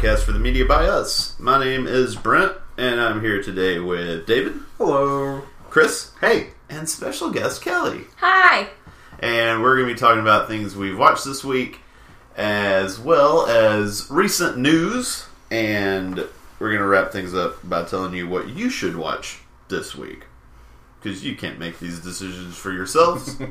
podcast for the media by us. My name is Brent, and I'm here today with David, Hello. Chris, Hey. and special guest Kelly. Hi. And we're going to be talking about things we've watched this week, as well as recent news, and we're going to wrap things up by telling you what you should watch this week. Because you can't make these decisions for yourselves.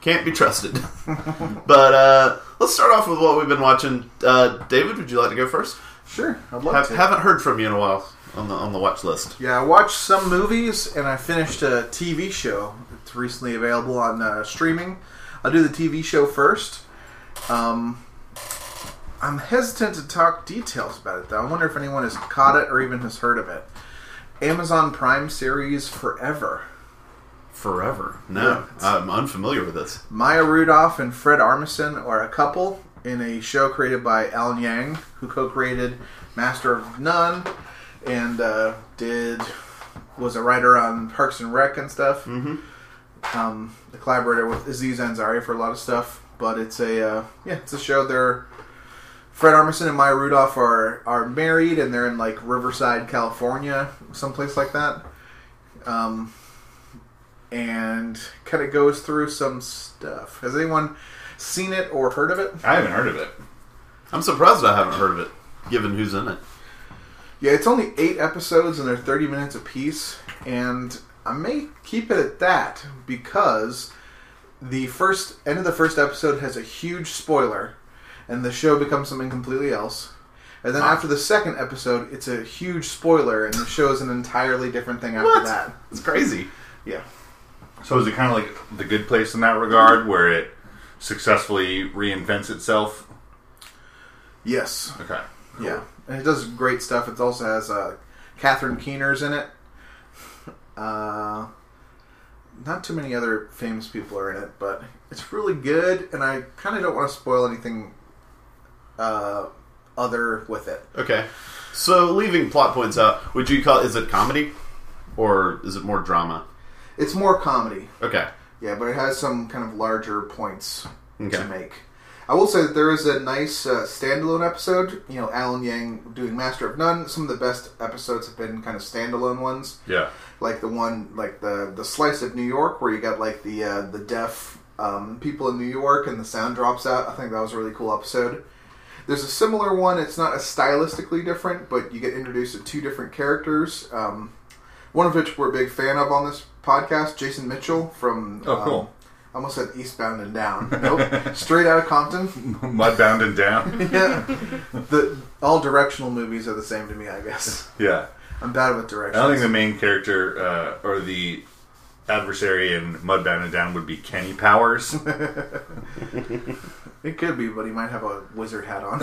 can't be trusted. but uh, let's start off with what we've been watching. Uh, David, would you like to go first? Sure, I'd love Have, to. haven't heard from you in a while on the on the watch list. yeah, I watched some movies and I finished a TV show. It's recently available on uh, streaming. I'll do the TV show first. Um, I'm hesitant to talk details about it though. I wonder if anyone has caught it or even has heard of it. Amazon Prime series Forever. Forever. No, Yeah. I'm unfamiliar with this. Maya Rudolph and Fred Armisen are a couple in a show created by Alan Yang, who co-created Master of None, and uh, did was a writer on Parks and Rec and stuff. Mm-hmm. Um, a collaborator with Aziz Ansari for a lot of stuff, but it's a uh, yeah, it's a show. They're Fred Armisen and Maya Rudolph are are married, and they're in like Riverside, California, someplace like that. Um, and kind of goes through some stuff. Has anyone seen it or heard of it? I haven't heard of it. I'm surprised I haven't heard of it, given who's in it. Yeah, it's only eight episodes and they're 30 minutes apiece, and I may keep it at that because the first end of the first episode has a huge spoiler, and the show becomes something completely else. And then Ah. after the second episode, it's a huge spoiler, and the show is an entirely different thing after What? that. It's crazy. Yeah. So is it kind of like the good place in that regard, where it successfully reinvents itself? Yes. Okay. Yeah, and it does great stuff. It also has uh, Catherine Keener's in it. Uh, not too many other famous people are in it, but it's really good. And I kind of don't want to spoil anything uh, other with it. Okay. So, leaving plot points out, would you call is it comedy, or is it more drama? It's more comedy, Okay. yeah, but it has some kind of larger points Okay. to make. I will say that there is a nice uh, standalone episode. You know, Alan Yang doing Master of None. Some of the best episodes have been kind of standalone ones. Yeah. like the one like the the slice of New York where you got like the uh, the deaf um, people in New York and the sound drops out. I think that was a really cool episode. There's a similar one. It's not as stylistically different, but you get introduced to two different characters. Um, one of which we're a big fan of on this podcast, Jason Mitchell from. Oh, um, cool. I almost said Eastbound and Down. Nope, straight out of Compton. Mudbound and down. yeah, the all directional movies are the same to me. I guess Yeah. I'm bad with direction. I don't think the main character uh, or the adversary in Mudbound and Down would be Kenny Powers. It could be, but he might have a wizard hat on.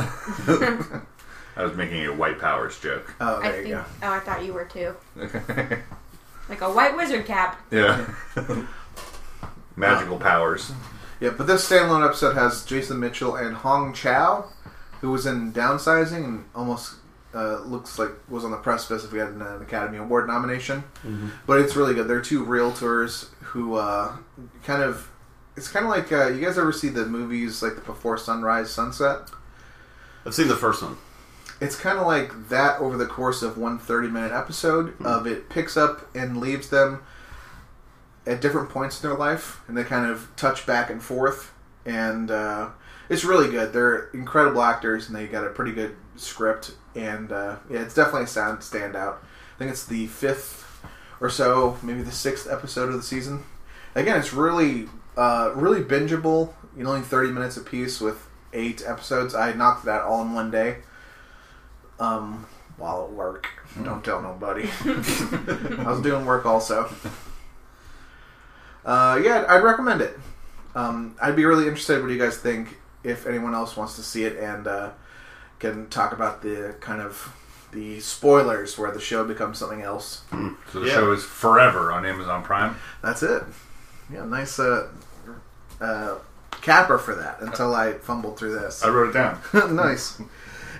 I was making a White Powers joke. Oh, I there think. you go. Oh, I thought you were too. Like a white wizard cap. yeah. Magical powers. Yeah, but this standalone episode has Jason Mitchell and Hong Chau, who was in Downsizing and almost uh, looks like was on the precipice if we had an, an Academy Award nomination. But it's really good. They're two realtors who uh, kind of. It's kind of like uh, you guys ever see the movies like the Before Sunrise, Sunset? I've seen the first one. It's kind of like that over the course of one 30 minute episode of it picks up and leaves them at different points in their life and they kind of touch back and forth and uh, it's really good. They're incredible actors and they got a pretty good script and uh, yeah it's definitely a sound standout. I think it's the fifth or so maybe the sixth episode of the season. Again it's really uh, really bingeable you know only 30 minutes a piece with eight episodes. I knocked that all in one day um, while at work. Don't tell nobody. I was doing work also. Uh, yeah, I'd recommend it. Um, I'd be really interested what do you guys think if anyone else wants to see it and uh, can talk about the kind of the spoilers where the show becomes something else. So the Yeah. show is forever on Amazon Prime. That's it. Yeah, nice uh, uh, capper for that until I fumbled through this. I wrote it down. nice.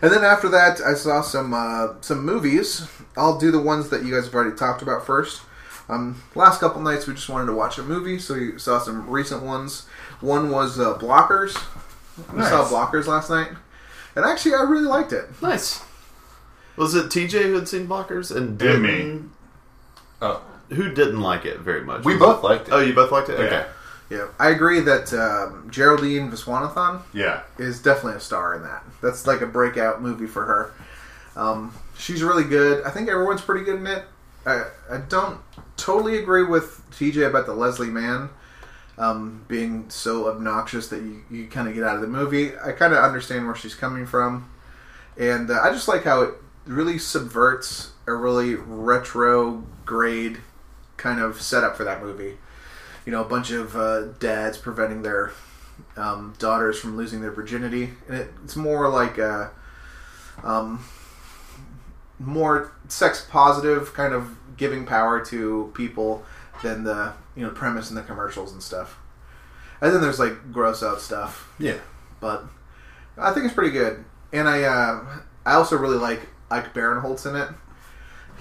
And then after that, I saw some uh, some movies. I'll do the ones that you guys have already talked about first. Um, last couple nights, we just wanted to watch a movie, so you saw some recent ones. One was uh, Blockers. We saw Blockers last night. And actually, I really liked it. Nice. Was it TJ who had seen Blockers and And didn't? me. Oh, Who didn't like it very much? we Was both it- liked it. Oh, you both liked it. Yeah. Okay. Yeah, I agree that um, Geraldine Viswanathan Yeah. is definitely a star in that. That's like a breakout movie for her. Um, she's really good. I think everyone's pretty good in it. I, I don't totally agree with TJ about the Leslie Mann um, being so obnoxious that you, you kind of get out of the movie. I kind of understand where she's coming from. And uh, I just like how it really subverts a really retrograde kind of setup for that movie. You know, a bunch of uh, dads preventing their um, daughters from losing their virginity, and it, it's more like a um, more sex positive kind of giving power to people than the you know premise in the commercials and stuff. And then there's like gross out stuff, Yeah. but I think it's pretty good. And I uh, I also really like Ike Barinholtz in it.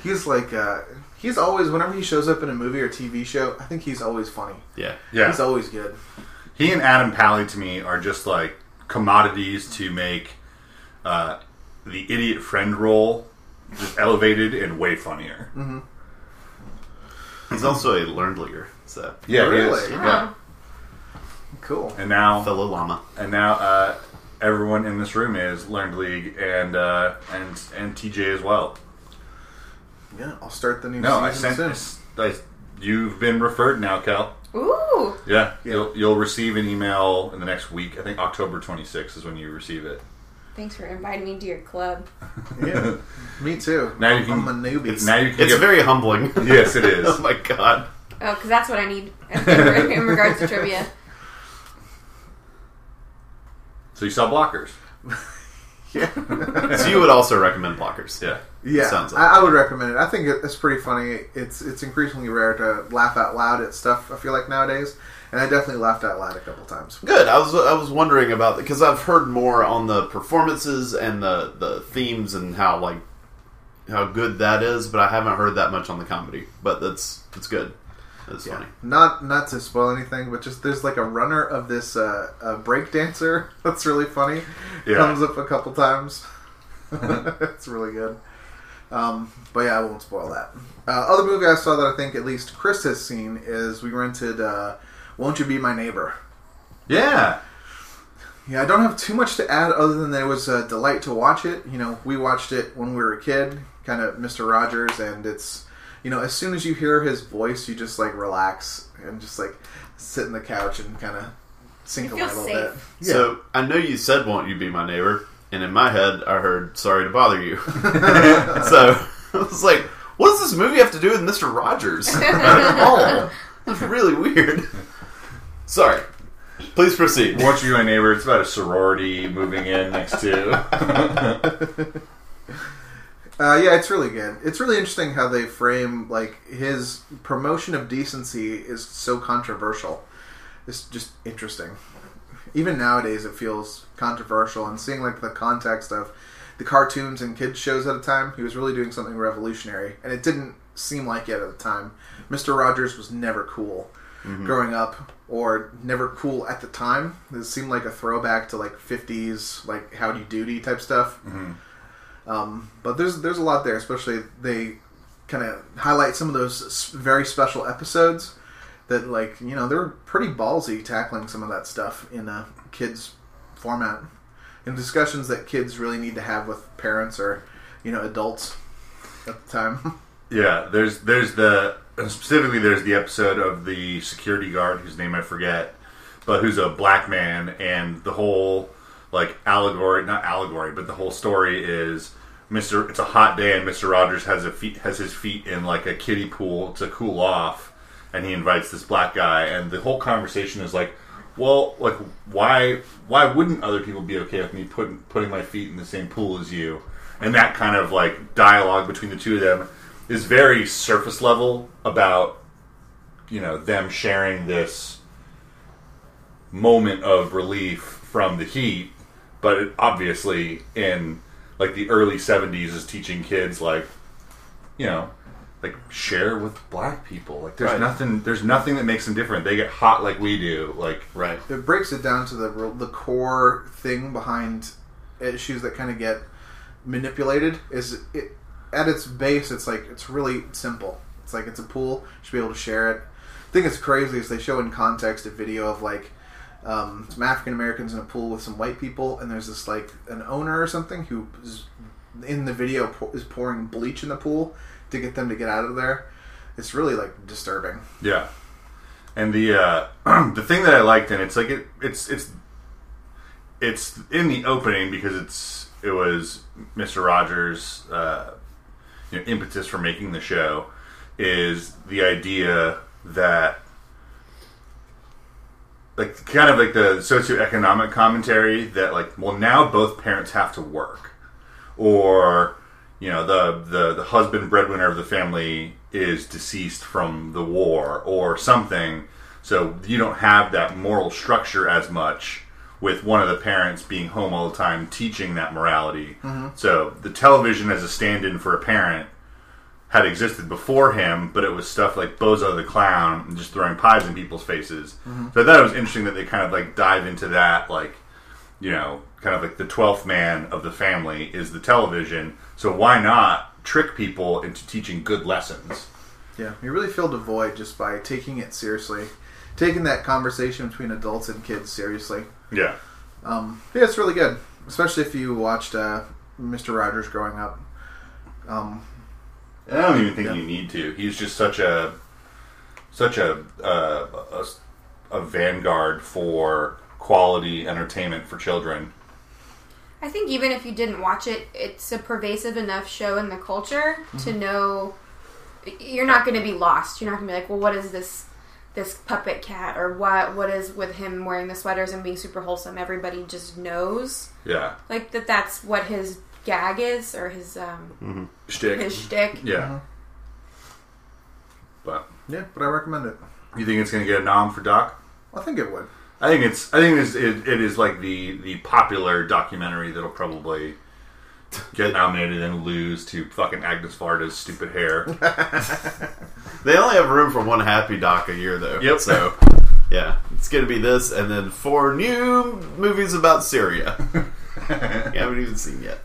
He's like uh, he's always whenever he shows up in a movie or TV show, I think he's always funny. Yeah. Yeah. He's always good. He and Adam Pally to me are just like commodities to make uh, the idiot friend role just elevated and way funnier. He's also a learned leaguer. So Yeah, he is. Really? Yeah. Cool. And now, fellow llama. and now, uh, everyone in this room is learned league and uh, and and TJ as well. Yeah, I'll start the new No, I season sent. soon. I, you've been referred now, Cal. Ooh. Yeah, Yeah. You'll, you'll receive an email in the next week. I think October 26th is when you receive it. Thanks for inviting me to your club. Yeah, me too. Now you can. I'm a newbie. It's, now you can. It's get- very humbling. Yes, it is. oh my god. Oh, because that's what I need in, in regards to trivia. So you saw blockers. Yeah, So you would also recommend blockers? Yeah. yeah. Sounds like I, I would recommend it. I think it- it's pretty funny. It's it's increasingly rare to laugh out loud at stuff. I feel like nowadays, and I definitely laughed out loud a couple times. Good. I was I was wondering about because I've heard more on the performances and the the themes and how like how good that is, but I haven't heard that much on the comedy. But that's that's good. That's Yeah. funny. Not not to spoil anything, but just there's like a runner of this uh, uh, break dancer that's really funny. Yeah. Comes up a couple times. it's really good. Um, but yeah, I won't spoil that. Uh, other movie I saw that I think at least Chris has seen is we rented uh, "Won't You Be My Neighbor." Yeah. Yeah, I don't have too much to add other than it was a delight to watch it. You know, we watched it when we were a kid, kind of Mr. Rogers, and it's, you know, as soon as you hear his voice, you just like relax and just like sit in the couch and kind of sink away a feel little bit. Yeah. So I know you said "Won't you be my neighbor?" and in my head I heard "Sorry to bother you." so I was like, "What does this movie have to do with Mister Rogers?" oh, that's really weird. Sorry. Please proceed. Won't You be My Neighbor. It's about a sorority moving in next to. Uh, yeah, it's really good. It's really interesting how they frame like his promotion of decency is so controversial. It's just interesting. Even nowadays, it feels controversial. And seeing like the context of the cartoons and kids shows at a time, he was really doing something revolutionary, and it didn't seem like it at the time. Mister Rogers was never cool growing up, or never cool at the time. It seemed like a throwback to like '50s, like Howdy Doody type stuff. Um, but there's there's a lot there, especially they kind of highlight some of those very special episodes that like you know they're pretty ballsy tackling some of that stuff in a kids format in discussions that kids really need to have with parents or you know adults at the time. yeah, there's there's the specifically there's the episode of the security guard whose name I forget, but who's a black man, and the whole like allegory, not allegory, but the whole story is Mister. It's a hot day, and Mister Rogers has a feet has his feet in like a kiddie pool to cool off, and he invites this black guy, and the whole conversation is like. Well, like, why? Why wouldn't other people be okay with me putting putting my feet in the same pool as you? And that kind of like dialogue between the two of them is very surface level about you know them sharing this moment of relief from the heat but it obviously in like the early 70s is teaching kids like you know like share with black people. Like there's Right. nothing there's nothing that makes them different. They get hot like we do like Right. it breaks it down to the the core thing behind issues that kind of get manipulated is it, at its base it's like it's really simple. It's like it's a pool. You should be able to share it. The thing that's crazy is they show in context a video of like um, some african americans in a pool with some white people and there's this like an owner or something who is in the video po- is pouring bleach in the pool to get them to get out of there. It's really like disturbing. Yeah, and the uh, the thing that I liked, and it's like it, it's it's it's in the opening because it's it was Mister Rogers' uh, you know, impetus for making the show is the idea that like kind of like the socioeconomic commentary that like well now both parents have to work. Or you know the the the husband breadwinner of the family is deceased from the war or something. So you don't have that moral structure as much with one of the parents being home all the time teaching that morality. Mm-hmm. So the television as a stand-in for a parent had existed before him, but it was stuff like Bozo the Clown and just throwing pies in people's faces. So I thought it was interesting that they kind of like dive into that, like, you know, kind of like the 12th man of the family is the television. So why not trick people into teaching good lessons? Yeah, you really filled a void just by taking it seriously, taking that conversation between adults and kids seriously. Yeah. Um, yeah, it's really good, especially if you watched uh, Mr. Rogers growing up. Um, And I don't even think Yeah. you need to. He's just such a such a, uh, a a vanguard for quality entertainment for children. I think even if you didn't watch it, it's a pervasive enough show in the culture to know you're not going to be lost. You're not going to be like, well, what is this this puppet cat or what what is with him wearing the sweaters and being super wholesome? Everybody just knows Yeah. like that. That's what his gag is or his um Shtick. his shtick. Yeah. But yeah, but I recommend it. you think it's going to get a nom for Doc? I think it would. I think it's. I think it's, it, it is like the the popular documentary that'll probably get nominated and lose to fucking Agnes Varda's stupid hair. They only have room for one happy doc a year, though. Yep. So, yeah, it's going to be this, and then four new movies about Syria. you haven't even seen yet.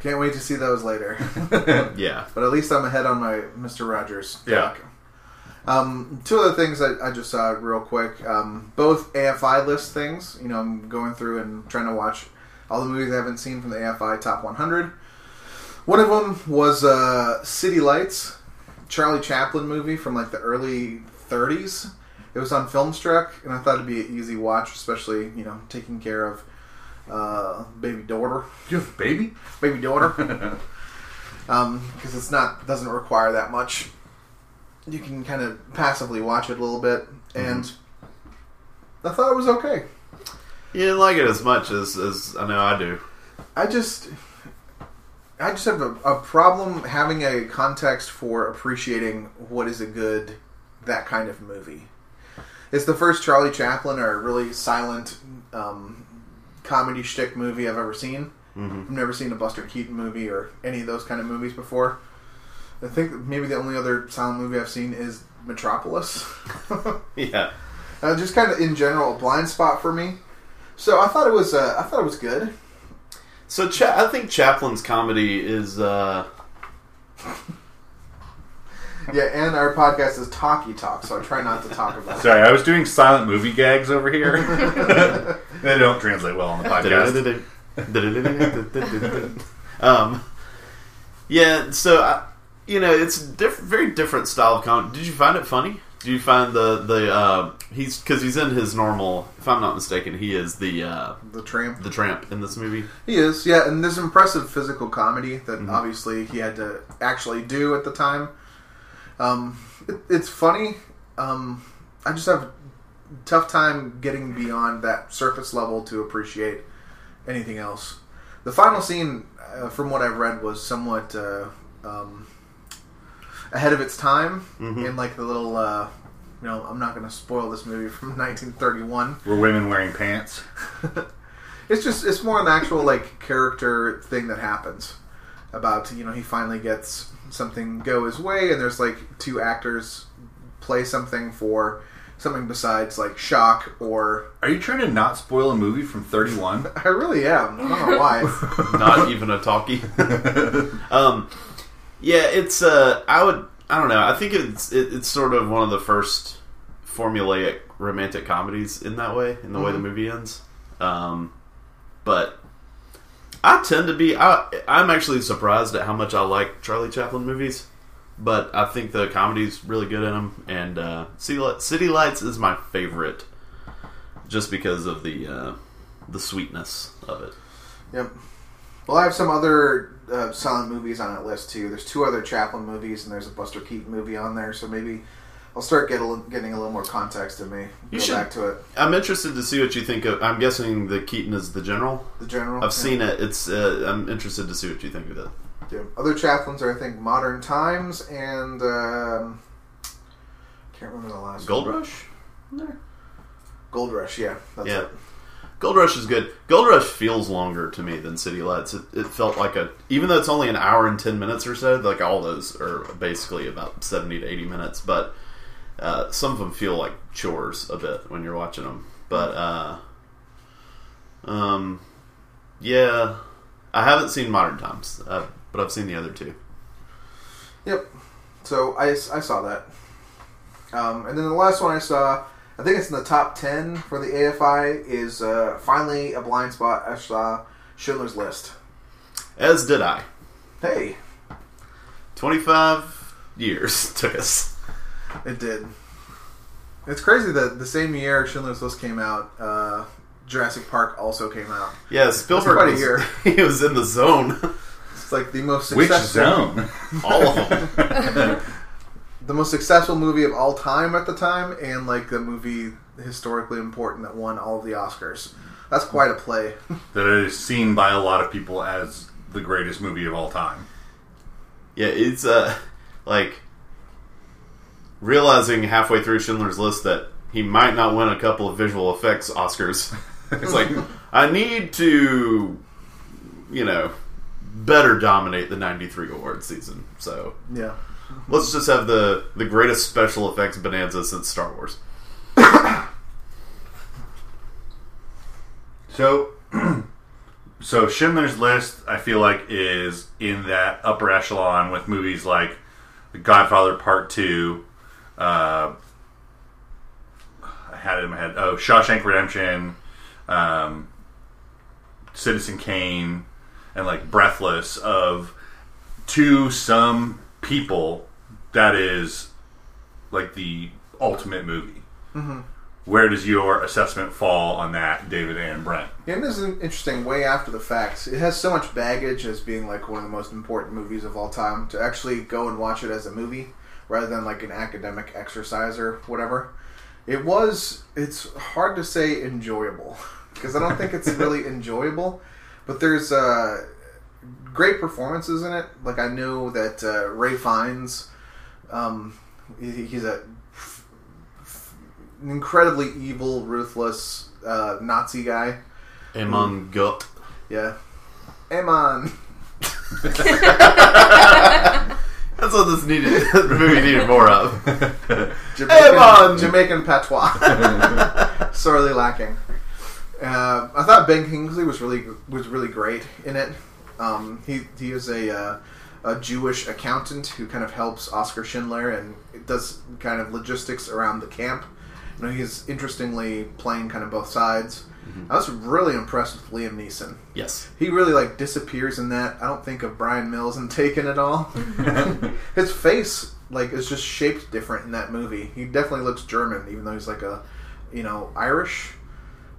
Can't wait to see those later. Yeah. but at least I'm ahead on my Mr. Rogers. Yeah. Um, two other things that I just saw real quick. Um, both AFI list things. You know, I'm going through and trying to watch all the movies I haven't seen from the AFI Top 100. One of them was uh, City Lights, Charlie Chaplin movie from like the early 30s. It was on Filmstruck, and I thought it'd be an easy watch, especially you know taking care of uh, baby daughter, you have a baby? baby daughter, because it's not doesn't require that much. You can kind of passively watch it a little bit, and I thought it was okay. You didn't like it as much as, as I know I do. I just, I just have a, a problem having a context for appreciating what is a good that kind of movie. It's the first Charlie Chaplin or really silent um, comedy shtick movie I've ever seen. I've never seen a Buster Keaton movie or any of those kind of movies before. I think maybe the only other silent movie I've seen is Metropolis. Yeah. uh, just kind of in general a blind spot for me. So I thought it was uh, I thought it was good. So Cha- I think Chaplin's comedy is. uh Yeah, and our podcast is Talkie Talk, so I try not to talk about it. Sorry, I was doing silent movie gags over here. they don't translate well on the podcast. um, yeah, so I, you know, it's diff- very different style of comedy. Did you find it funny? Do you find the the uh, he's because he's in his normal? If I'm not mistaken, he is the uh, The Tramp. the tramp in this movie. He is, yeah, and there's impressive physical comedy that obviously he had to actually do at the time. Um, it, it's funny. Um, I just have a tough time getting beyond that surface level to appreciate anything else. The final scene, uh, from what I've read, was somewhat uh, um, ahead of its time. In like the little, uh, you know, I'm not going to spoil this movie from 1931. Were women wearing pants? It's just it's more an actual like character thing that happens about you know he finally gets something go his way and there's like two actors play something for something besides like shock or Are you trying to not spoil a movie from 31? I really am. I don't know why. Not even a talkie. um, yeah, it's. Uh, I would. I don't know. I think it's it, it's sort of one of the first formulaic romantic comedies in that way, in the way the movie ends. Um, but I tend to be. I, I'm actually surprised at how much I like Charlie Chaplin movies. But I think the comedy's really good in them, and uh, City, Li- City Lights is my favorite, just because of the uh, the sweetness of it. Yep. Well, I have some other uh, silent movies on that list too. There's two other Chaplin movies, and there's a Buster Keaton movie on there. So maybe I'll start get a, getting a little more context in me. You Go should- back to it. I'm interested to see what you think of. I'm guessing the Keaton is the general. The general. I've seen it. It's. Uh, I'm interested to see what you think of it. Yeah. Other Chaplins are, I think, Modern Times and um, can't remember the last. Gold one. Rush. Gold Rush. Yeah. That's Yeah. it. Gold Rush is good. Gold Rush feels longer to me than City Lights. It, it felt like a, even though it's only an hour and ten minutes or so. Like all those are basically about seventy to eighty minutes, but uh, some of them feel like chores a bit when you're watching them. But uh, um, yeah, I haven't seen Modern Times, uh, but I've seen the other two. Yep. So I, I saw that. Um, and then the last one I saw, I think it's in the top 10 for the AFI, is uh, finally a blind spot. I saw Schindler's List. As did I. Hey, 25 years took us. It did. It's crazy that the same year Schindler's List came out, uh, Jurassic Park also came out. Yeah, Spielberg quite a was, year. he was in the zone. It's like the most Which zone? All of them. the most successful movie of all time at the time, and like the movie historically important that won all of the Oscars. That's quite a play. that is seen by a lot of people as the greatest movie of all time. Yeah, it's uh like realizing halfway through Schindler's List that he might not win a couple of visual effects Oscars. it's like I need to, you know, better dominate the '93 award season. So yeah. let's just have the the greatest special effects bonanza since Star Wars. So, so Schindler's List, I feel like, is in that upper echelon with movies like The Godfather Part Two. Uh, I had it in my head. Oh, Shawshank Redemption, um, Citizen Kane, and like Breathless. Of to some people, that is like the ultimate movie. Where does your assessment fall on that, David and Brent? Yeah, and this is interesting. Way after the facts. it has so much baggage as being like one of the most important movies of all time. To actually go and watch it as a movie rather than like an academic exercise or whatever, it was. It's hard to say enjoyable because I don't think it's really enjoyable. But there's uh, great performances in it. Like I know that uh, Ralph Fiennes, um, he, he's a an incredibly evil, ruthless uh, Nazi guy. Amon Goeth. Yeah. Amon. That's what this needed. the movie needed more of. Jamaican! Jamaican patois. Sorely lacking. Uh, I thought Ben Kingsley was really was really great in it. Um, he he is a uh, a Jewish accountant who kind of helps Oskar Schindler and does kind of logistics around the camp. You know, he's interestingly playing kind of both sides. I was really impressed with Liam Neeson. Yes. He really like disappears in that. I don't think of Bryan Mills and Taken at all. His face like is just shaped different in that movie. He definitely looks German, even though he's like a you know Irish,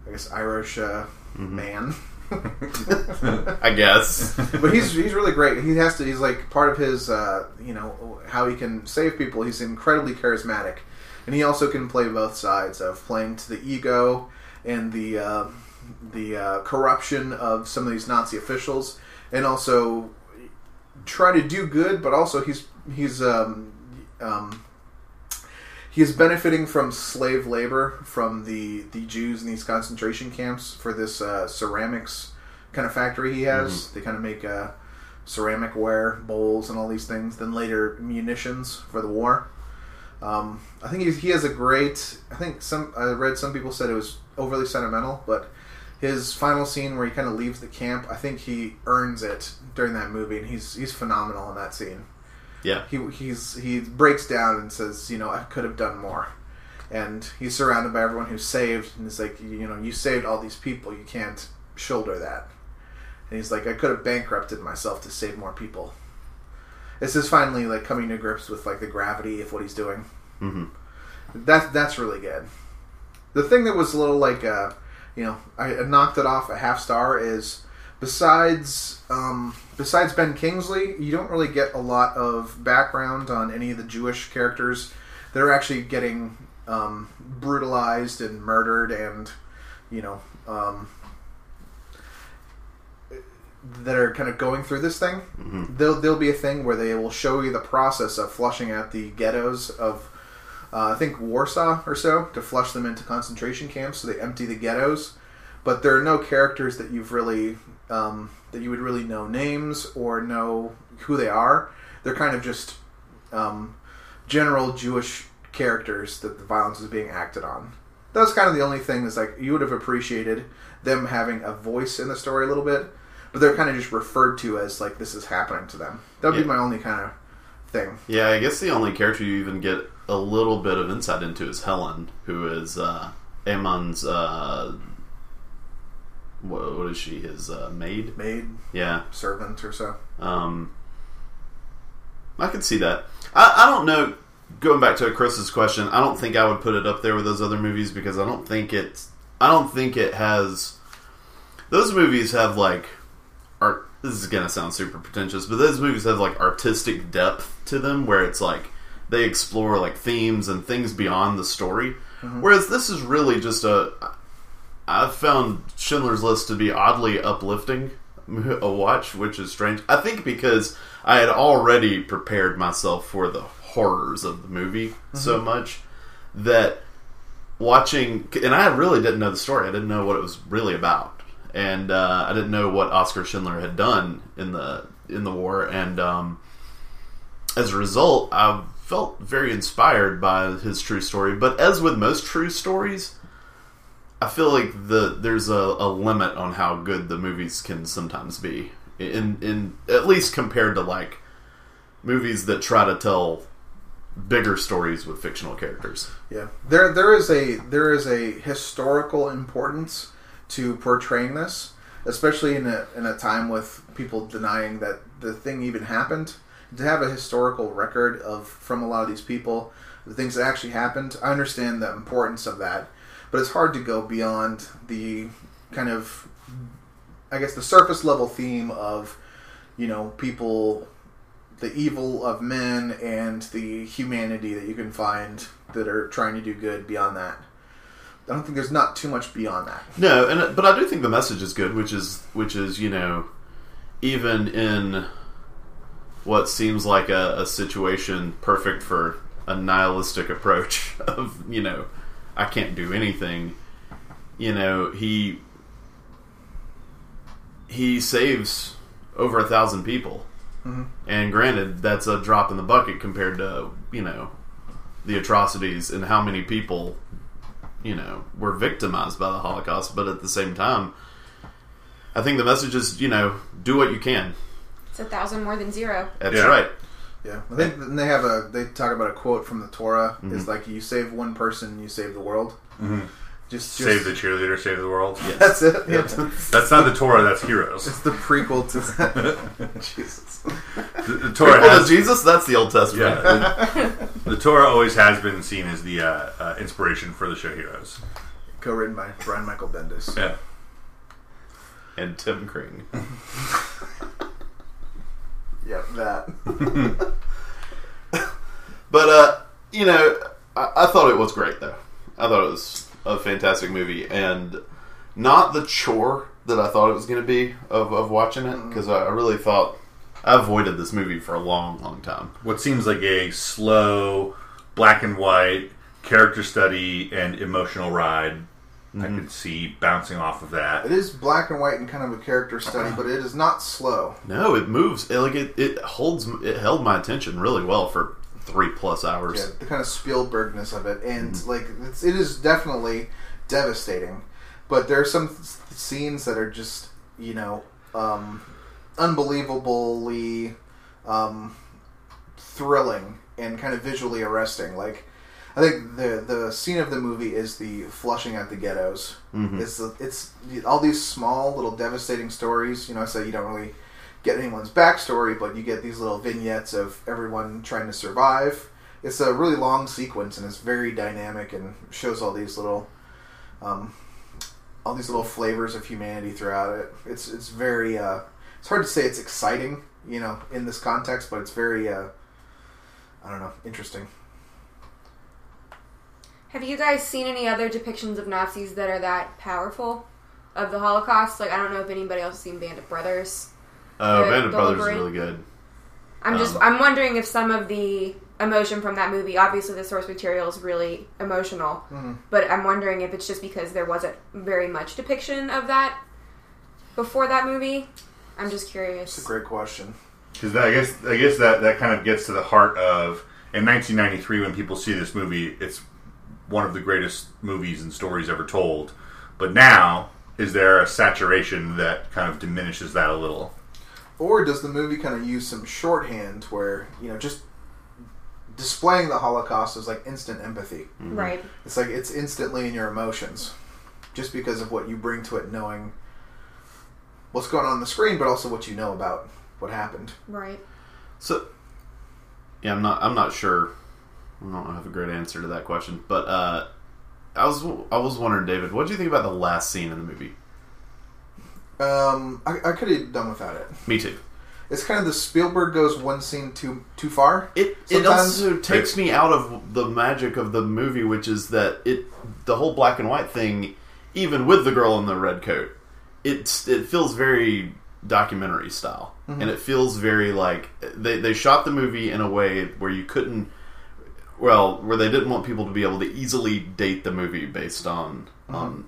I guess Irish uh, man. I guess. but he's he's really great. He has to. He's like part of his uh, you know how he can save people. He's incredibly charismatic, and he also can play both sides of playing to the ego and the uh, the uh, corruption of some of these Nazi officials, and also try to do good. But also he's he's um, um, he is benefiting from slave labor from the the Jews in these concentration camps for this uh, ceramics kind of factory he has. They kind of make uh, ceramic ware, bowls, and all these things. Then later munitions for the war. Um, I think he has a great. I think some I read some people said it was overly sentimental, but his final scene where he kind of leaves the camp, I think he earns it during that movie, and he's he's phenomenal in that scene. Yeah. He he's he breaks down and says, you know, I could have done more, and he's surrounded by everyone who's saved, and he's like, you know, you saved all these people, you can't shoulder that. And he's like, I could have bankrupted myself to save more people. This is finally like coming to grips with like the gravity of what he's doing. hmm That's that's really good. The thing that was a little like, uh, you know, I I knocked it off a half star is besides um, besides Ben Kingsley, you don't really get a lot of background on any of the Jewish characters that are actually getting um, brutalized and murdered, and you know. Um, that are kind of going through this thing, there'll, there'll be a thing where they will show you the process of flushing out the ghettos of uh, I think Warsaw or so to flush them into concentration camps. So they empty the ghettos, but there are no characters that you've really um, that you would really know names or know who they are. They're kind of just um, general Jewish characters that the violence is being acted on. That was kind of the only thing that's like you would have appreciated them having a voice in the story a little bit, but they're kind of just referred to as like this is happening to them. That would Yeah. be my only kind of thing. Yeah, I guess the only character you even get a little bit of insight into is Helen, who is uh, Amon's. Uh, what, what is she? His uh, maid? Maid, Yeah. servant, or so. Um, I could see that. I, I don't know. Going back to Chris's question, I don't think I would put it up there with those other movies because I don't think it's. I don't think it has. Those movies have like. This is gonna sound super pretentious, but those movies have like artistic depth to them, where it's like they explore like themes and things beyond the story. Mm-hmm. Whereas this is really just a. I've found Schindler's List to be oddly uplifting a watch, which is strange. I think because I had already prepared myself for the horrors of the movie mm-hmm. so much that watching, and I really didn't know the story. I didn't know what it was really about, and uh, I didn't know what Oskar Schindler had done in the in the war, and um, as a result, I felt very inspired by his true story. But as with most true stories, I feel like the there's a, a limit on how good the movies can sometimes be. In in at least compared to like movies that try to tell bigger stories with fictional characters. Yeah, there there is a there is a historical importance to portraying this, especially in a in a time with people denying that the thing even happened. To have a historical record of from a lot of these people, the things that actually happened. I understand the importance of that, but it's hard to go beyond the kind of, I guess, the surface level theme of, you know, people the evil of men and the humanity that you can find that are trying to do good beyond that. I don't think there's not too much beyond that. No, and but I do think the message is good, which is which is you know, even in what seems like a, a situation perfect for a nihilistic approach of you know, I can't do anything. You know, he he saves over a thousand people, mm-hmm. and granted, that's a drop in the bucket compared to you know the atrocities and how many people you know were victimized by the Holocaust. But at the same time, I think the message is you know do what you can. It's a thousand more than zero. That's Yeah. right. Yeah, I think and they have a they talk about a quote from the Torah It's mm-hmm. like you save one person, you save the world. Mm-hmm. Just, just Save the cheerleader, save the world. That's it. Yeah. That's not the Torah. That's Heroes. It's the prequel to Jesus. The, the Torah Prequel to Jesus, that's the Old Testament. yeah. the Torah always has been seen as the uh, uh, inspiration for the show Heroes. Co-written by Brian Michael Bendis. Yeah. and Tim Kring. Yep, that. But uh, you know, I, I thought it was great though. I thought it was a fantastic movie, and not the chore that I thought it was going to be of, of watching it mm. because I, I really thought I avoided this movie for a long, long time. What seems like a slow, black and white character study and emotional ride. I mm-hmm. could see bouncing off of that. It is black and white and kind of a character study, uh-huh. but it is not slow. No, it moves it, like it, it holds it held my attention really well for three plus hours. Yeah, the kind of Spielbergness of it, and like it's, it is definitely devastating. But there are some th- scenes that are just you know um, unbelievably um, thrilling and kind of visually arresting. Like I think the the scene of the movie is the flushing out the ghettos. Mhm. It's the, it's all these small little devastating stories. You know, so you don't really get anyone's backstory, but you get these little vignettes of everyone trying to survive. It's a really long sequence and it's very dynamic and shows all these little, um, all these little flavors of humanity throughout it. It's it's very uh, it's hard to say it's exciting, you know, in this context, but it's very uh, I don't know, interesting. Have you guys seen any other depictions of Nazis that are that powerful of the Holocaust? Like, I don't know if anybody else has seen Band of Brothers. Uh, The- Band of Brothers is really good. I'm just, Um, I'm wondering if some of the emotion from that movie, obviously the source material is really emotional, Mhm. but I'm wondering if it's just because there wasn't very much depiction of that before that movie. I'm just curious. It's a great question. Because I guess I guess that that kind of gets to the heart of in 1993 when people see this movie, it's one of the greatest movies and stories ever told. But now, is there a saturation that kind of diminishes that a little? Or does the movie kind of use some shorthand where you know just displaying the Holocaust is like instant empathy? Right. It's like it's instantly in your emotions, just because of what you bring to it, knowing what's going on on the screen, but also what you know about what happened. Right. So, yeah, I'm not. I'm not sure. I don't have a great answer to that question, but uh, I was. I was wondering, David, what do you think about the last scene in the movie? Um, I, I could have done without it. Me too. It's kind of the Spielberg goes one scene too too far. It it Sometimes- also takes me out of the magic of the movie, which is that it the whole black and white thing, even with the girl in the red coat, it's it feels very documentary style, and it feels very like they they shot the movie in a way where you couldn't. Well, where they didn't want people to be able to easily date the movie based on on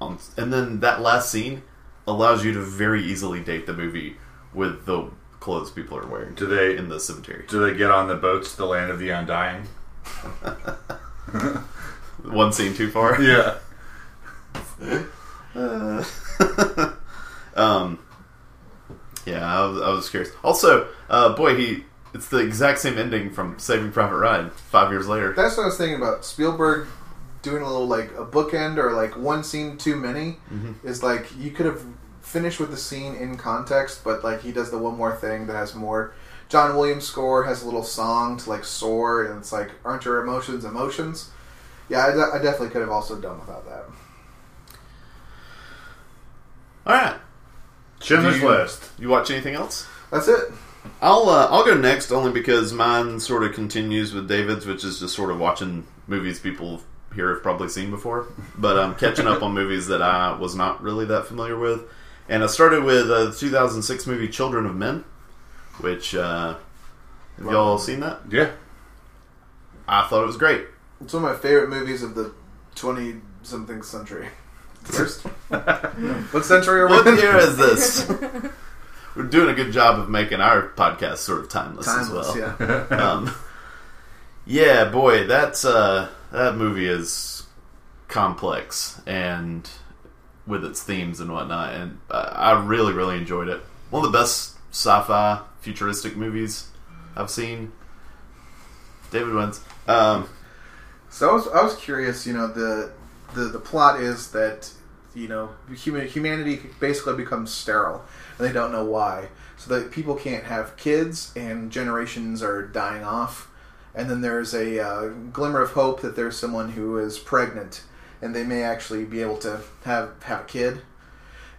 on, and then that last scene allows you to very easily date the movie with the clothes people are wearing Do they in the cemetery. do they get on the boats to the land of the undying? One scene too far. Yeah. um, yeah, I was, I was curious. Also, uh, boy, he it's the exact same ending from Saving Private Ryan five years later. That's what I was thinking about. Spielberg doing a little like a bookend or like one scene too many is like you could have finished with the scene in context, but like he does the one more thing that has more. John Williams score has a little song to like soar, and it's like, aren't your emotions emotions? Yeah, I, de- I definitely could have also done without that. All right, Schindler's you- List. you watch anything else? That's it. I'll uh, I'll go next only because mine sort of continues with David's, which is just sort of watching movies people here have probably seen before, but I'm catching up on movies that I was not really that familiar with. And I started with uh, the 2006 movie Children of Men, which uh, have y'all seen that? Yeah. I thought it was great. It's one of my favorite movies of the twenty something century. First, what century are we What in? year is this? We're doing a good job of making our podcast sort of timeless, Timeless, as well. yeah. um, yeah, boy, that's uh, that movie is complex and with its themes and whatnot, and I really, really enjoyed it. One of the best sci-fi futuristic movies I've seen. David wins. Um, So I was, I was curious. You know, the the the plot is that you know human, humanity basically becomes sterile, and they don't know why. So that people can't have kids, and generations are dying off. And then there's a uh, glimmer of hope that there's someone who is pregnant, and they may actually be able to have have a kid.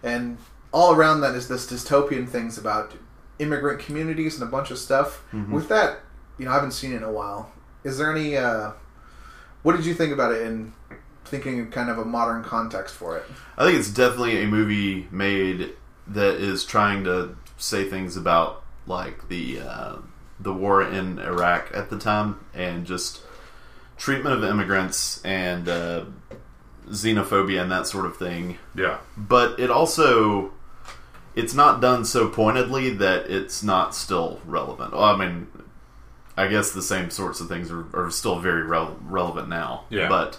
And all around that is this dystopian things about immigrant communities and a bunch of stuff. With that, you know, I haven't seen it in a while. Is there any? Uh, what did you think about it in thinking of kind of a modern context for it? I think it's definitely a movie made that is trying to say things about like the uh, the war in Iraq at the time and just treatment of immigrants and uh, xenophobia and that sort of thing. Yeah. But it also it's not done so pointedly that it's not still relevant. Well, I mean, I guess the same sorts of things are, are still very rel- relevant now. Yeah. but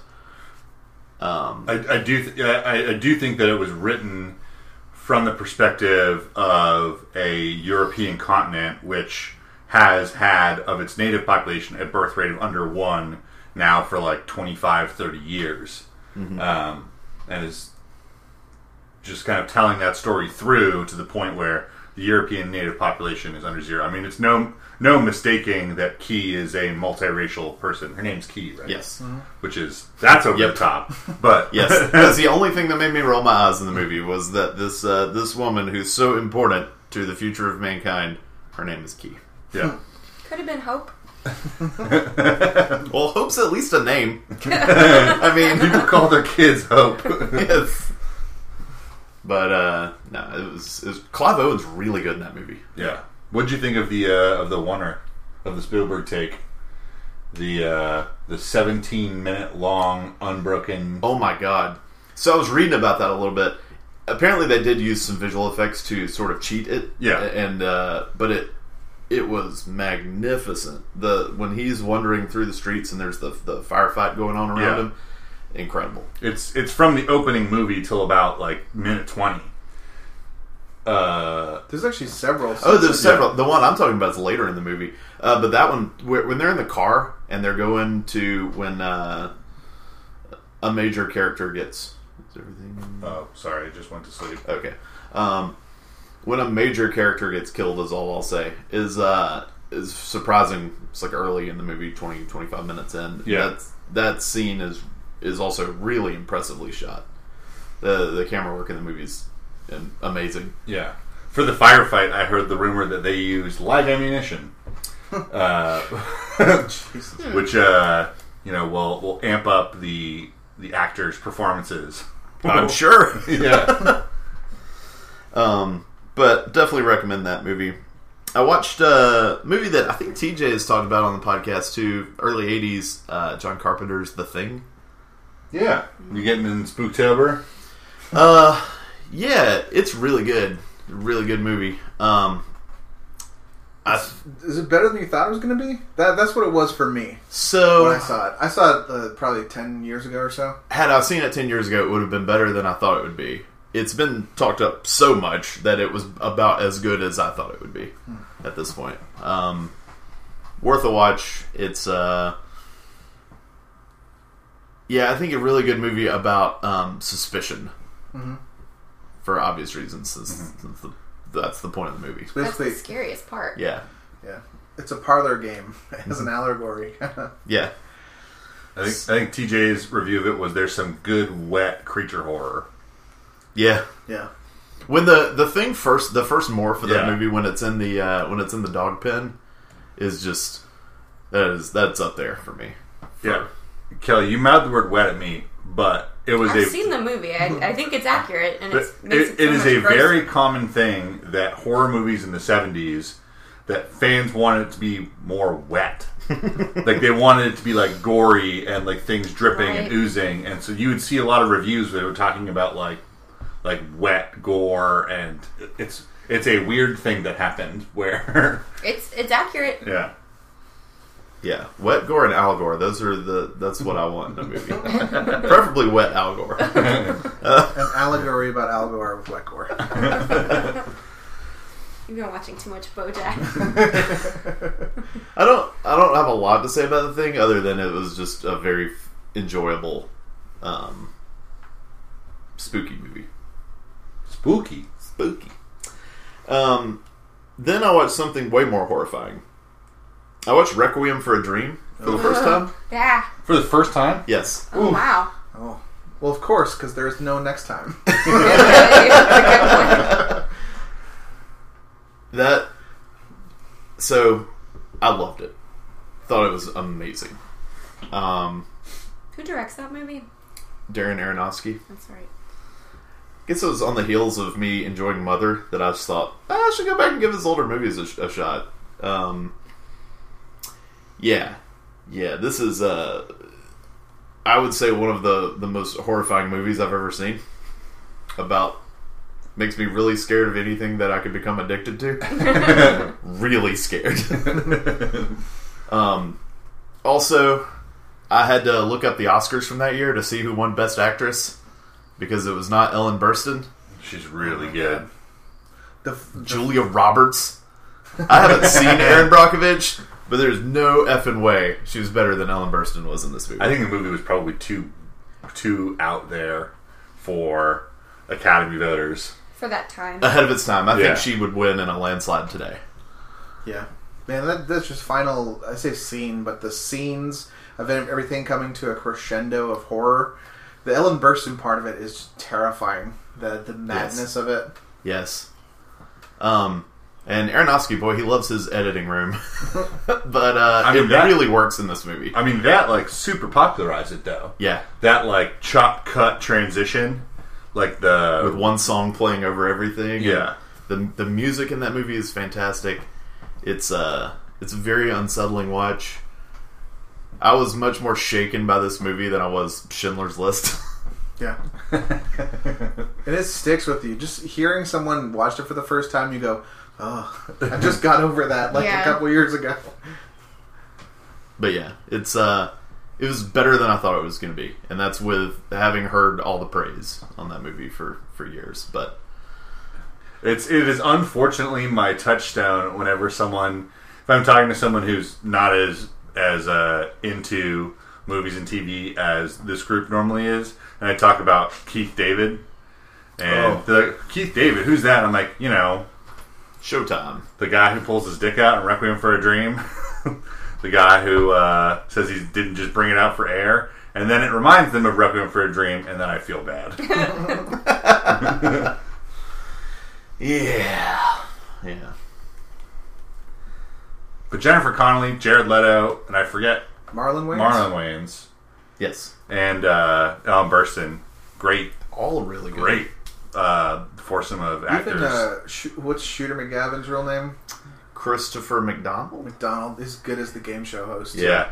um, I, I do th- I, I do think that it was written from the perspective of a European continent which has had of its native population a birth rate of under one now for like 25 30 years um, and is just kind of telling that story through to the point where the European native population is under zero. I mean, it's no no mistaking that Key is a multiracial person. Her name's Key, right? yes, Which is that's over Yep. the top, but yes. That's the only thing that made me roll my eyes in the movie was that this uh, this woman who's so important to the future of mankind, her name is Key. Yeah. Could have been Hope. Well, Hope's at least a name. I mean, People call their kids Hope. yes. But uh, no, it was, it was Clive Owen's really good in that movie. yeah. What'd you think of the uh, of the oneer of the Spielberg take? The uh, the 17 minute long unbroken. Oh my god! So I was reading about that a little bit. Apparently, they did use some visual effects to sort of cheat it. Yeah. and uh, but it it was magnificent. The when he's wandering through the streets and there's the the firefight going on around Yeah. him, incredible. It's it's from the opening movie till about like minute 20. Uh, There's actually several. Oh, there's Yeah. several. The one I'm talking about is later in the movie, uh, but that one when they're in the car and they're going to when uh, a major character gets everything oh, sorry, I just went to sleep. okay. Um, when a major character gets killed is all I'll say is uh, is surprising. It's like early in the movie, 20, 25 minutes in. Yeah. That's, that scene is is also really impressively shot. The the camera work in the movie is um, amazing. Yeah. For the firefight, I heard the rumor that they used live ammunition, uh, which uh, you know will will amp up the the actors' performances. I'm sure. Yeah. Um, but definitely recommend that movie. I watched a movie that I think TJ has talked about on the podcast too. Early '80s, uh, John Carpenter's The Thing. yeah. You getting in Spooktober? Uh, yeah, it's really good. Really good movie. Um, I, Is it better than you thought it was going to be? That that's what it was for me so when I saw it. I saw it uh, probably ten years ago or so. had I seen it ten years ago, it would have been better than I thought it would be. It's been talked up so much that it was about as good as I thought it would be at this point. Um, worth a watch. It's uh, yeah, I think a really good movie about um, suspicion for obvious reasons. Since, since the, that's the point of the movie. That's Basically, the scariest part. Yeah, yeah, it's a parlor game as an allegory. yeah. I think I think TJ's review of it was there's some good wet creature horror. Yeah. yeah, When the the thing first the first morph of that Yeah. movie when it's in the uh, when it's in the dog pen is just that is that's up there for me. Yeah. Kelly, you mouthed the word wet at me, but it was I've a seen the movie. I, I think it's accurate, and But it's, makes it, it, it so is much a grosser. very common thing that horror movies in the 70s that fans wanted it to be more wet. like they wanted it to be like gory and like things dripping and oozing and so you would see a lot of reviews that were talking about like like wet gore and it's it's a weird thing that happened where It's it's accurate. yeah Yeah, wet gore and Al Those are the that's what I want in a movie. Preferably wet Al Gore. an allegory about Al Gore with wet gore. You've been watching too much BoJack. I don't I don't have a lot to say about the thing other than it was just a very enjoyable um, spooky movie. Spooky Spooky. Um, then I watched something way more horrifying. I watched Requiem for a Dream for the first time. yeah. for the first time Yes. Oh wow. Oh, well, of course, because there's no next time. That's a good point. That so I loved it. Thought it was amazing. Um, Who directs that movie? Darren Aronofsky. That's right. I guess it was on the heels of me enjoying Mother that I just thought "Ah, I should go back and give his older movies a, a shot. Um, yeah, yeah. This is uh, I would say one of the the most horrifying movies I've ever seen. About makes me really scared of anything that I could become addicted to. really scared. Um, also, I had to look up the Oscars from that year to see who won Best Actress because it was not Ellen Burstyn, She's really good. The, the Julia Roberts. I haven't seen Erin Brockovich, but there's no effing way she was better than Ellen Burstyn was in this movie. I think the movie was probably too too out there for Academy voters. for that time. ahead of its time. I Yeah. think she would win in a landslide today. Yeah, man, that, that's just final. I say scene, but the scenes of everything coming to a crescendo of horror. The Ellen Burstyn part of it is terrifying. The the madness of it. Yes. Um, and Aronofsky, boy, he loves his editing room, but uh, I mean, it that- really works in this movie. I mean, that like super popularized it though. yeah, That like chop cut transition, like the with one song playing over everything. Yeah. the the music in that movie is fantastic. It's uh, it's a very unsettling watch. I was much more shaken by this movie than I was Schindler's List. Yeah, and it sticks with you. Just hearing someone watch it for the first time, you go, "Oh, I just got over that like Yeah. a couple years ago." But yeah, it's uh it was better than I thought it was going to be, and that's with having heard all the praise on that movie for for years. But It's it is unfortunately my touchstone whenever someone if I'm talking to someone who's not as as uh, into movies and TV as this group normally is, and I talk about Keith David. And Oh. the Keith David, who's that? I'm like, you know, Showtime, the guy who pulls his dick out in Requiem for a Dream, the guy who uh, says he didn't just bring it out for air, and then it reminds them of Requiem for a Dream, and then I feel bad. yeah, yeah, but Jennifer Connelly, Jared Leto, and I forget Marlon Wayans. Marlon Wayans. yes, and uh, Ellen Burstyn, great, all really good. great uh, foursome of actors. Even uh, Sh- what's Shooter McGavin's real name? Christopher McDonald. McDonald is good as the game show host. yeah,